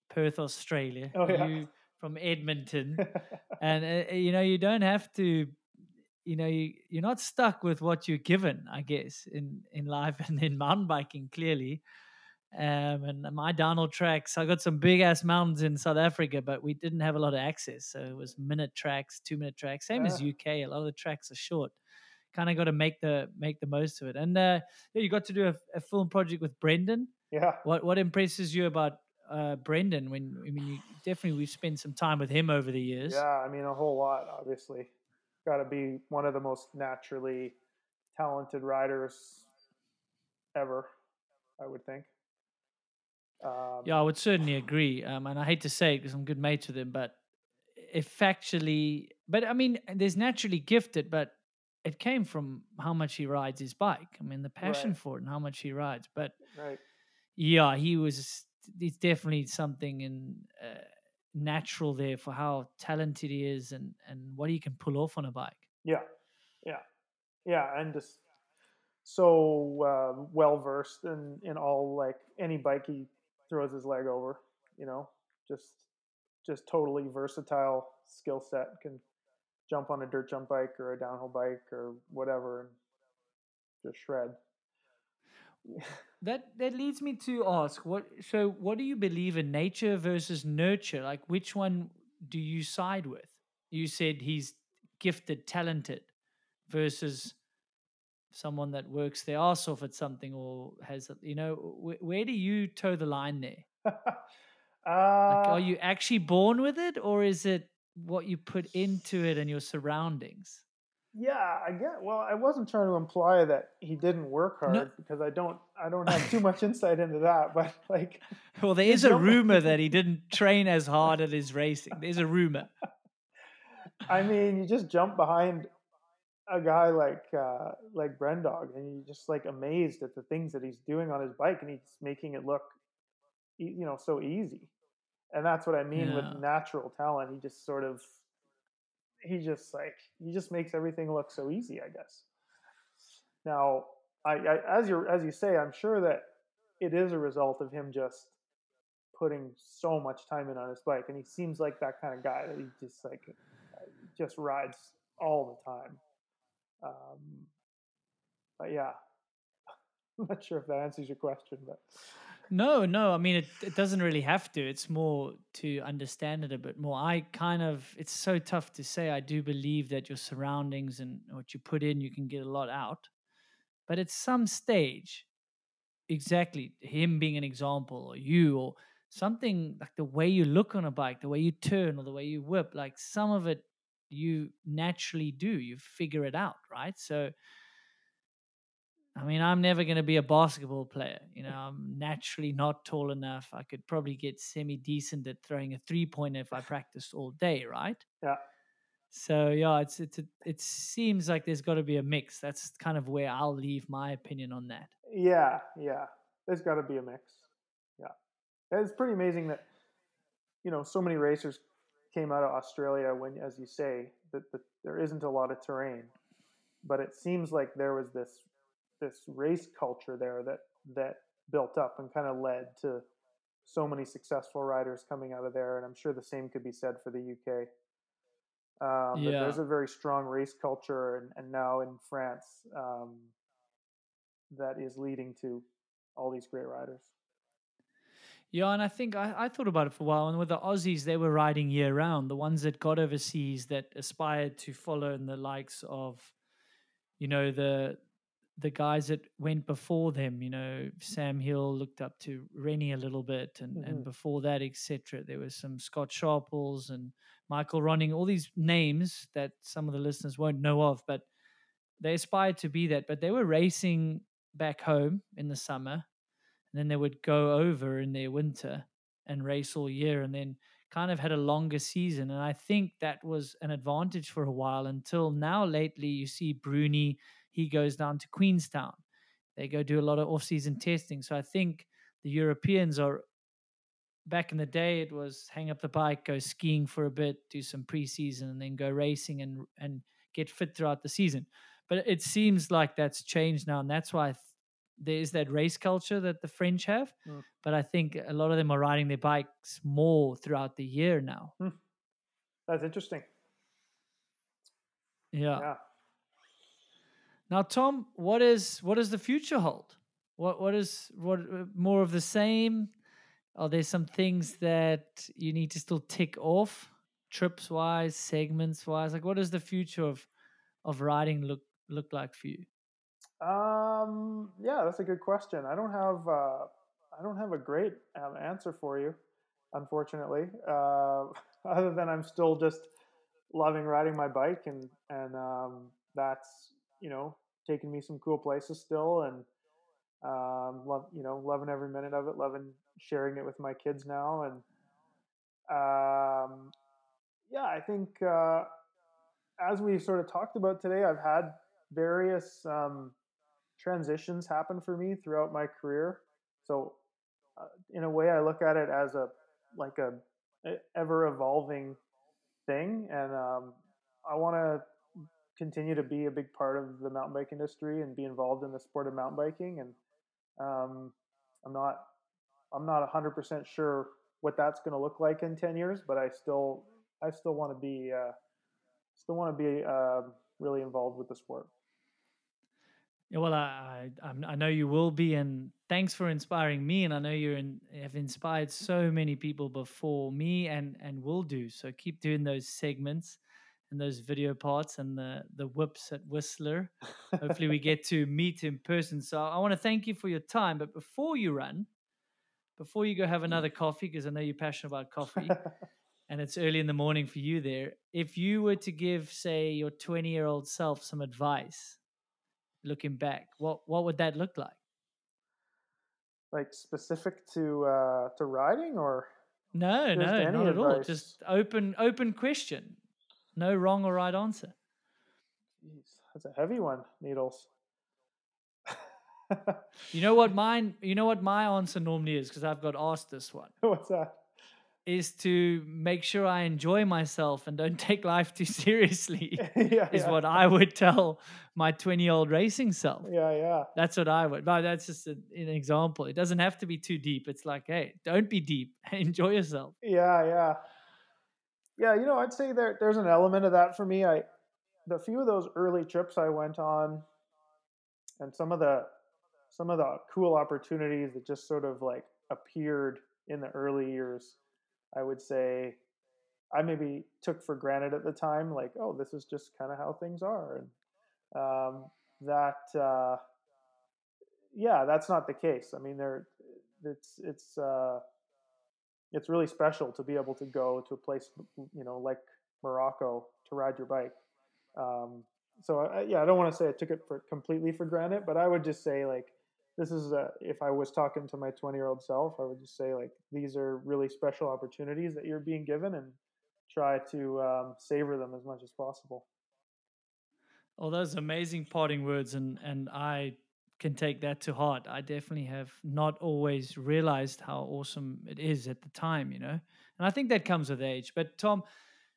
Perth, Australia. Oh, yeah. You from Edmonton, [laughs] and uh, you know you don't have to you know you, you're not stuck with what you're given i guess in in life [laughs] and in mountain biking clearly. Um, and my downhill tracks i got some big ass mountains in south africa but we didn't have a lot of access. So it was minute tracks two minute tracks same as uk a lot of the tracks are short. Kind of got to make the make the most of it. And uh yeah, you got to do a, a film project with brendan. Yeah, what what impresses you about uh brendan when i mean you definitely we've spent some time with him over the years. Yeah. I mean, a whole lot. Obviously, got to be one of the most naturally talented riders ever. I would think. Um, Yeah, I would certainly agree. Um, and I hate to say it because I'm good mates with him, but if factually, but I mean, there's naturally gifted, but it came from how much he rides his bike. I mean, the passion Right. for it and how much he rides. But Right. yeah, he was, it's definitely something in uh, natural there for how talented he is and, and what he can pull off on a bike. Yeah. Yeah. Yeah, and just so uh, well versed in in all like any bike he throws his leg over. You know, just just totally versatile skill set. Can jump on a dirt jump bike or a downhill bike or whatever and just shred. That that leads me to ask what so what do you believe in nature versus nurture? Like which one do you side with? You said he's gifted, talented versus someone that works their ass off at something or has you know wh- where do you toe the line there? [laughs] Like uh, are you actually born with it or is it what you put into it and your surroundings? Yeah, I get. Well, I wasn't trying to imply that he didn't work hard No. because I don't. I don't have too much insight into that. But [laughs] like, [laughs] Well, there is a rumor that he [laughs] didn't train as hard at his racing. There's a rumor. I mean, you just jump behind a guy like uh, like Brendog, and you're just like amazed at the things that he's doing on his bike, and he's making it look, you know, so easy. And that's what I mean Yeah. with natural talent. He just sort of, he just like he just makes everything look so easy. I guess. Now, I, I as you as you say, I'm sure that it is a result of him just putting so much time in on his bike, and he seems like that kind of guy that he just like just rides all the time. Um, but yeah, [laughs] I'm not sure if that answers your question, but no, no. I mean, it, it doesn't really have to. It's more to understand it a bit more. I kind of, it's so tough to say. I do believe that your surroundings and what you put in, you can get a lot out. But at some stage, exactly, him being an example, or you, or something like the way you look on a bike, the way you turn, or the way you whip, like some of it you naturally do. You figure it out, right? So, I mean, I'm never going to be a basketball player. You know, I'm naturally not tall enough. I could probably get semi decent at throwing a three pointer if I practiced all day, right? Yeah. So yeah, it's it's it seems like there's got to be a mix. That's kind of where I'll leave my opinion on that. Yeah, yeah. There's got to be a mix. Yeah, it's pretty amazing that you know so many racers came out of Australia when, as you say, that, that there isn't a lot of terrain, but it seems like there was this this race culture there that that built up and kind of led to so many successful riders coming out of there. And I'm sure the same could be said for the UK. Um, yeah. There's a very strong race culture, and, and now in France, um, that is leading to all these great riders. Yeah, and I think I, I thought about it for a while. And with the Aussies, they were riding year round. The ones that got overseas that aspired to follow in the likes of, you know, the the guys that went before them, you know, Sam Hill looked up to Rennie a little bit, and, mm-hmm. and before that, etc. There was some Scott Sharples and Michael Ronning, all these names that some of the listeners won't know of, but they aspired to be that. But they were racing back home in the summer, and then they would go over in their winter and race all year, and then kind of had a longer season. And I think that was an advantage for a while until now. Lately, you see Bruni he goes down to Queenstown. They go do a lot of off-season testing. So I think the Europeans are back in the day it was hang up the bike, go skiing for a bit, do some preseason, and then go racing and and get fit throughout the season. But it seems like that's changed now, and that's why th- there is that race culture that the French have. Mm. But I think a lot of them are riding their bikes more throughout the year now. Mm. That's interesting. Yeah. yeah. Now, Tom, what is what does the future hold? What what is what uh, more of the same? Are there some things that you need to still tick off, trips wise, segments wise? Like, what does the future of of riding look look like for you? Um, yeah, that's a good question. I don't have uh, I don't have a great um, answer for you, unfortunately. Uh, [laughs] other than I'm still just loving riding my bike, and and um, that's you know, taking me some cool places still, and um, love, you know, loving every minute of it, loving sharing it with my kids now, and um, yeah, I think uh, as we sort of talked about today, I've had various um, transitions happen for me throughout my career. So, uh, in a way, I look at it as a like a, ever evolving thing, and um, I want to continue to be a big part of the mountain bike industry and be involved in the sport of mountain biking. And um, I'm not I'm not 100% sure what that's going to look like in 10 years, but I still I still want to be uh, still want to be uh, really involved with the sport. Yeah, well, I, I I know you will be, and thanks for inspiring me. And I know you have inspired so many people before me, and and will do. So keep doing those segments and those video parts and the the whips at Whistler. Hopefully, we get [laughs] to meet in person. So I want to thank you for your time. But before you run, before you go have another coffee, because I know you're passionate about coffee, [laughs] and it's early in the morning for you there. If you were to give, say, your 20 year old self some advice, looking back, what what would that look like? Like specific to uh, to riding or? No, no, not advice? at all. Just open open question no wrong or right answer. Jeez, that's a heavy one, needles. you know what [laughs] mine? You know what my answer normally is because I've got asked this one. What's that? is to make sure I enjoy myself and don't [laughs] take life too seriously. [laughs] yeah, is yeah. what I would tell my 20 year old racing self. Yeah, yeah. That's what I would. But that's just a, an example. It doesn't have to be too deep. It's like, hey, don't be deep. Enjoy yourself. Yeah, yeah. Yeah, you know, I'd say there there's an element of that for me. I the few of those early trips I went on and some of the some of the cool opportunities that just sort of like appeared in the early years, I would say I maybe took for granted at the time, like, oh, this is just kind of how things are. And um, that uh, yeah, that's not the case. I mean, there it's it's uh, it's really special to be able to go to a place you know like Morocco to ride your bike. Um, so I, yeah, I don't want to say I took it for completely for granted, but I would just say like this is a, if I was talking to my 20 year old self, I would just say like these are really special opportunities that you're being given and try to um, savor them as much as possible. All those amazing parting words, and and I can take that to heart. I definitely have not always realized how awesome it is at the time, you know. And I think that comes with age. But Tom,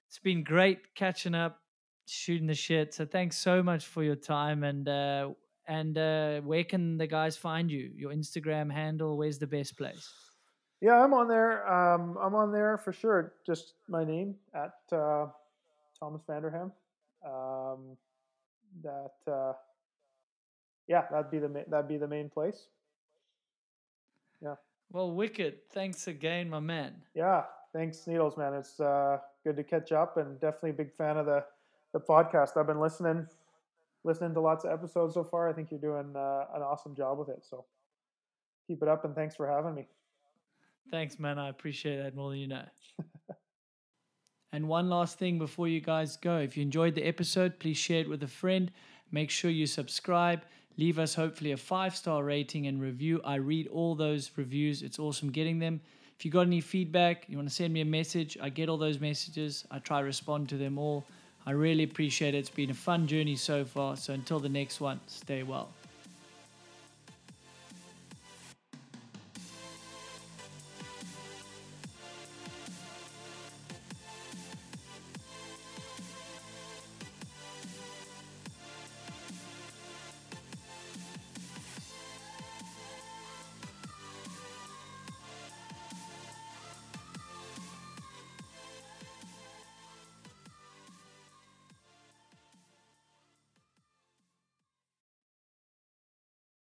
it's been great catching up, shooting the shit. So thanks so much for your time. And uh, and uh, where can the guys find you? Your Instagram handle? Where's the best place? Yeah, I'm on there. Um, I'm on there for sure. Just my name at uh, Thomas Vanderham. Um, that uh, yeah, that'd be the that'd be the main place. Yeah. Well, wicked. Thanks again, my man. Yeah. Thanks, Needles, man. It's uh, good to catch up, and definitely a big fan of the the podcast. I've been listening listening to lots of episodes so far. I think you're doing uh, an awesome job with it. So keep it up, and thanks for having me. Thanks, man. I appreciate that more than you know. [laughs] and one last thing before you guys go if you enjoyed the episode, please share it with a friend. Make sure you subscribe. Leave us hopefully a five star rating and review. I read all those reviews, it's awesome getting them. If you got any feedback, you want to send me a message, I get all those messages. I try to respond to them all. I really appreciate it. It's been a fun journey so far. So until the next one, stay well.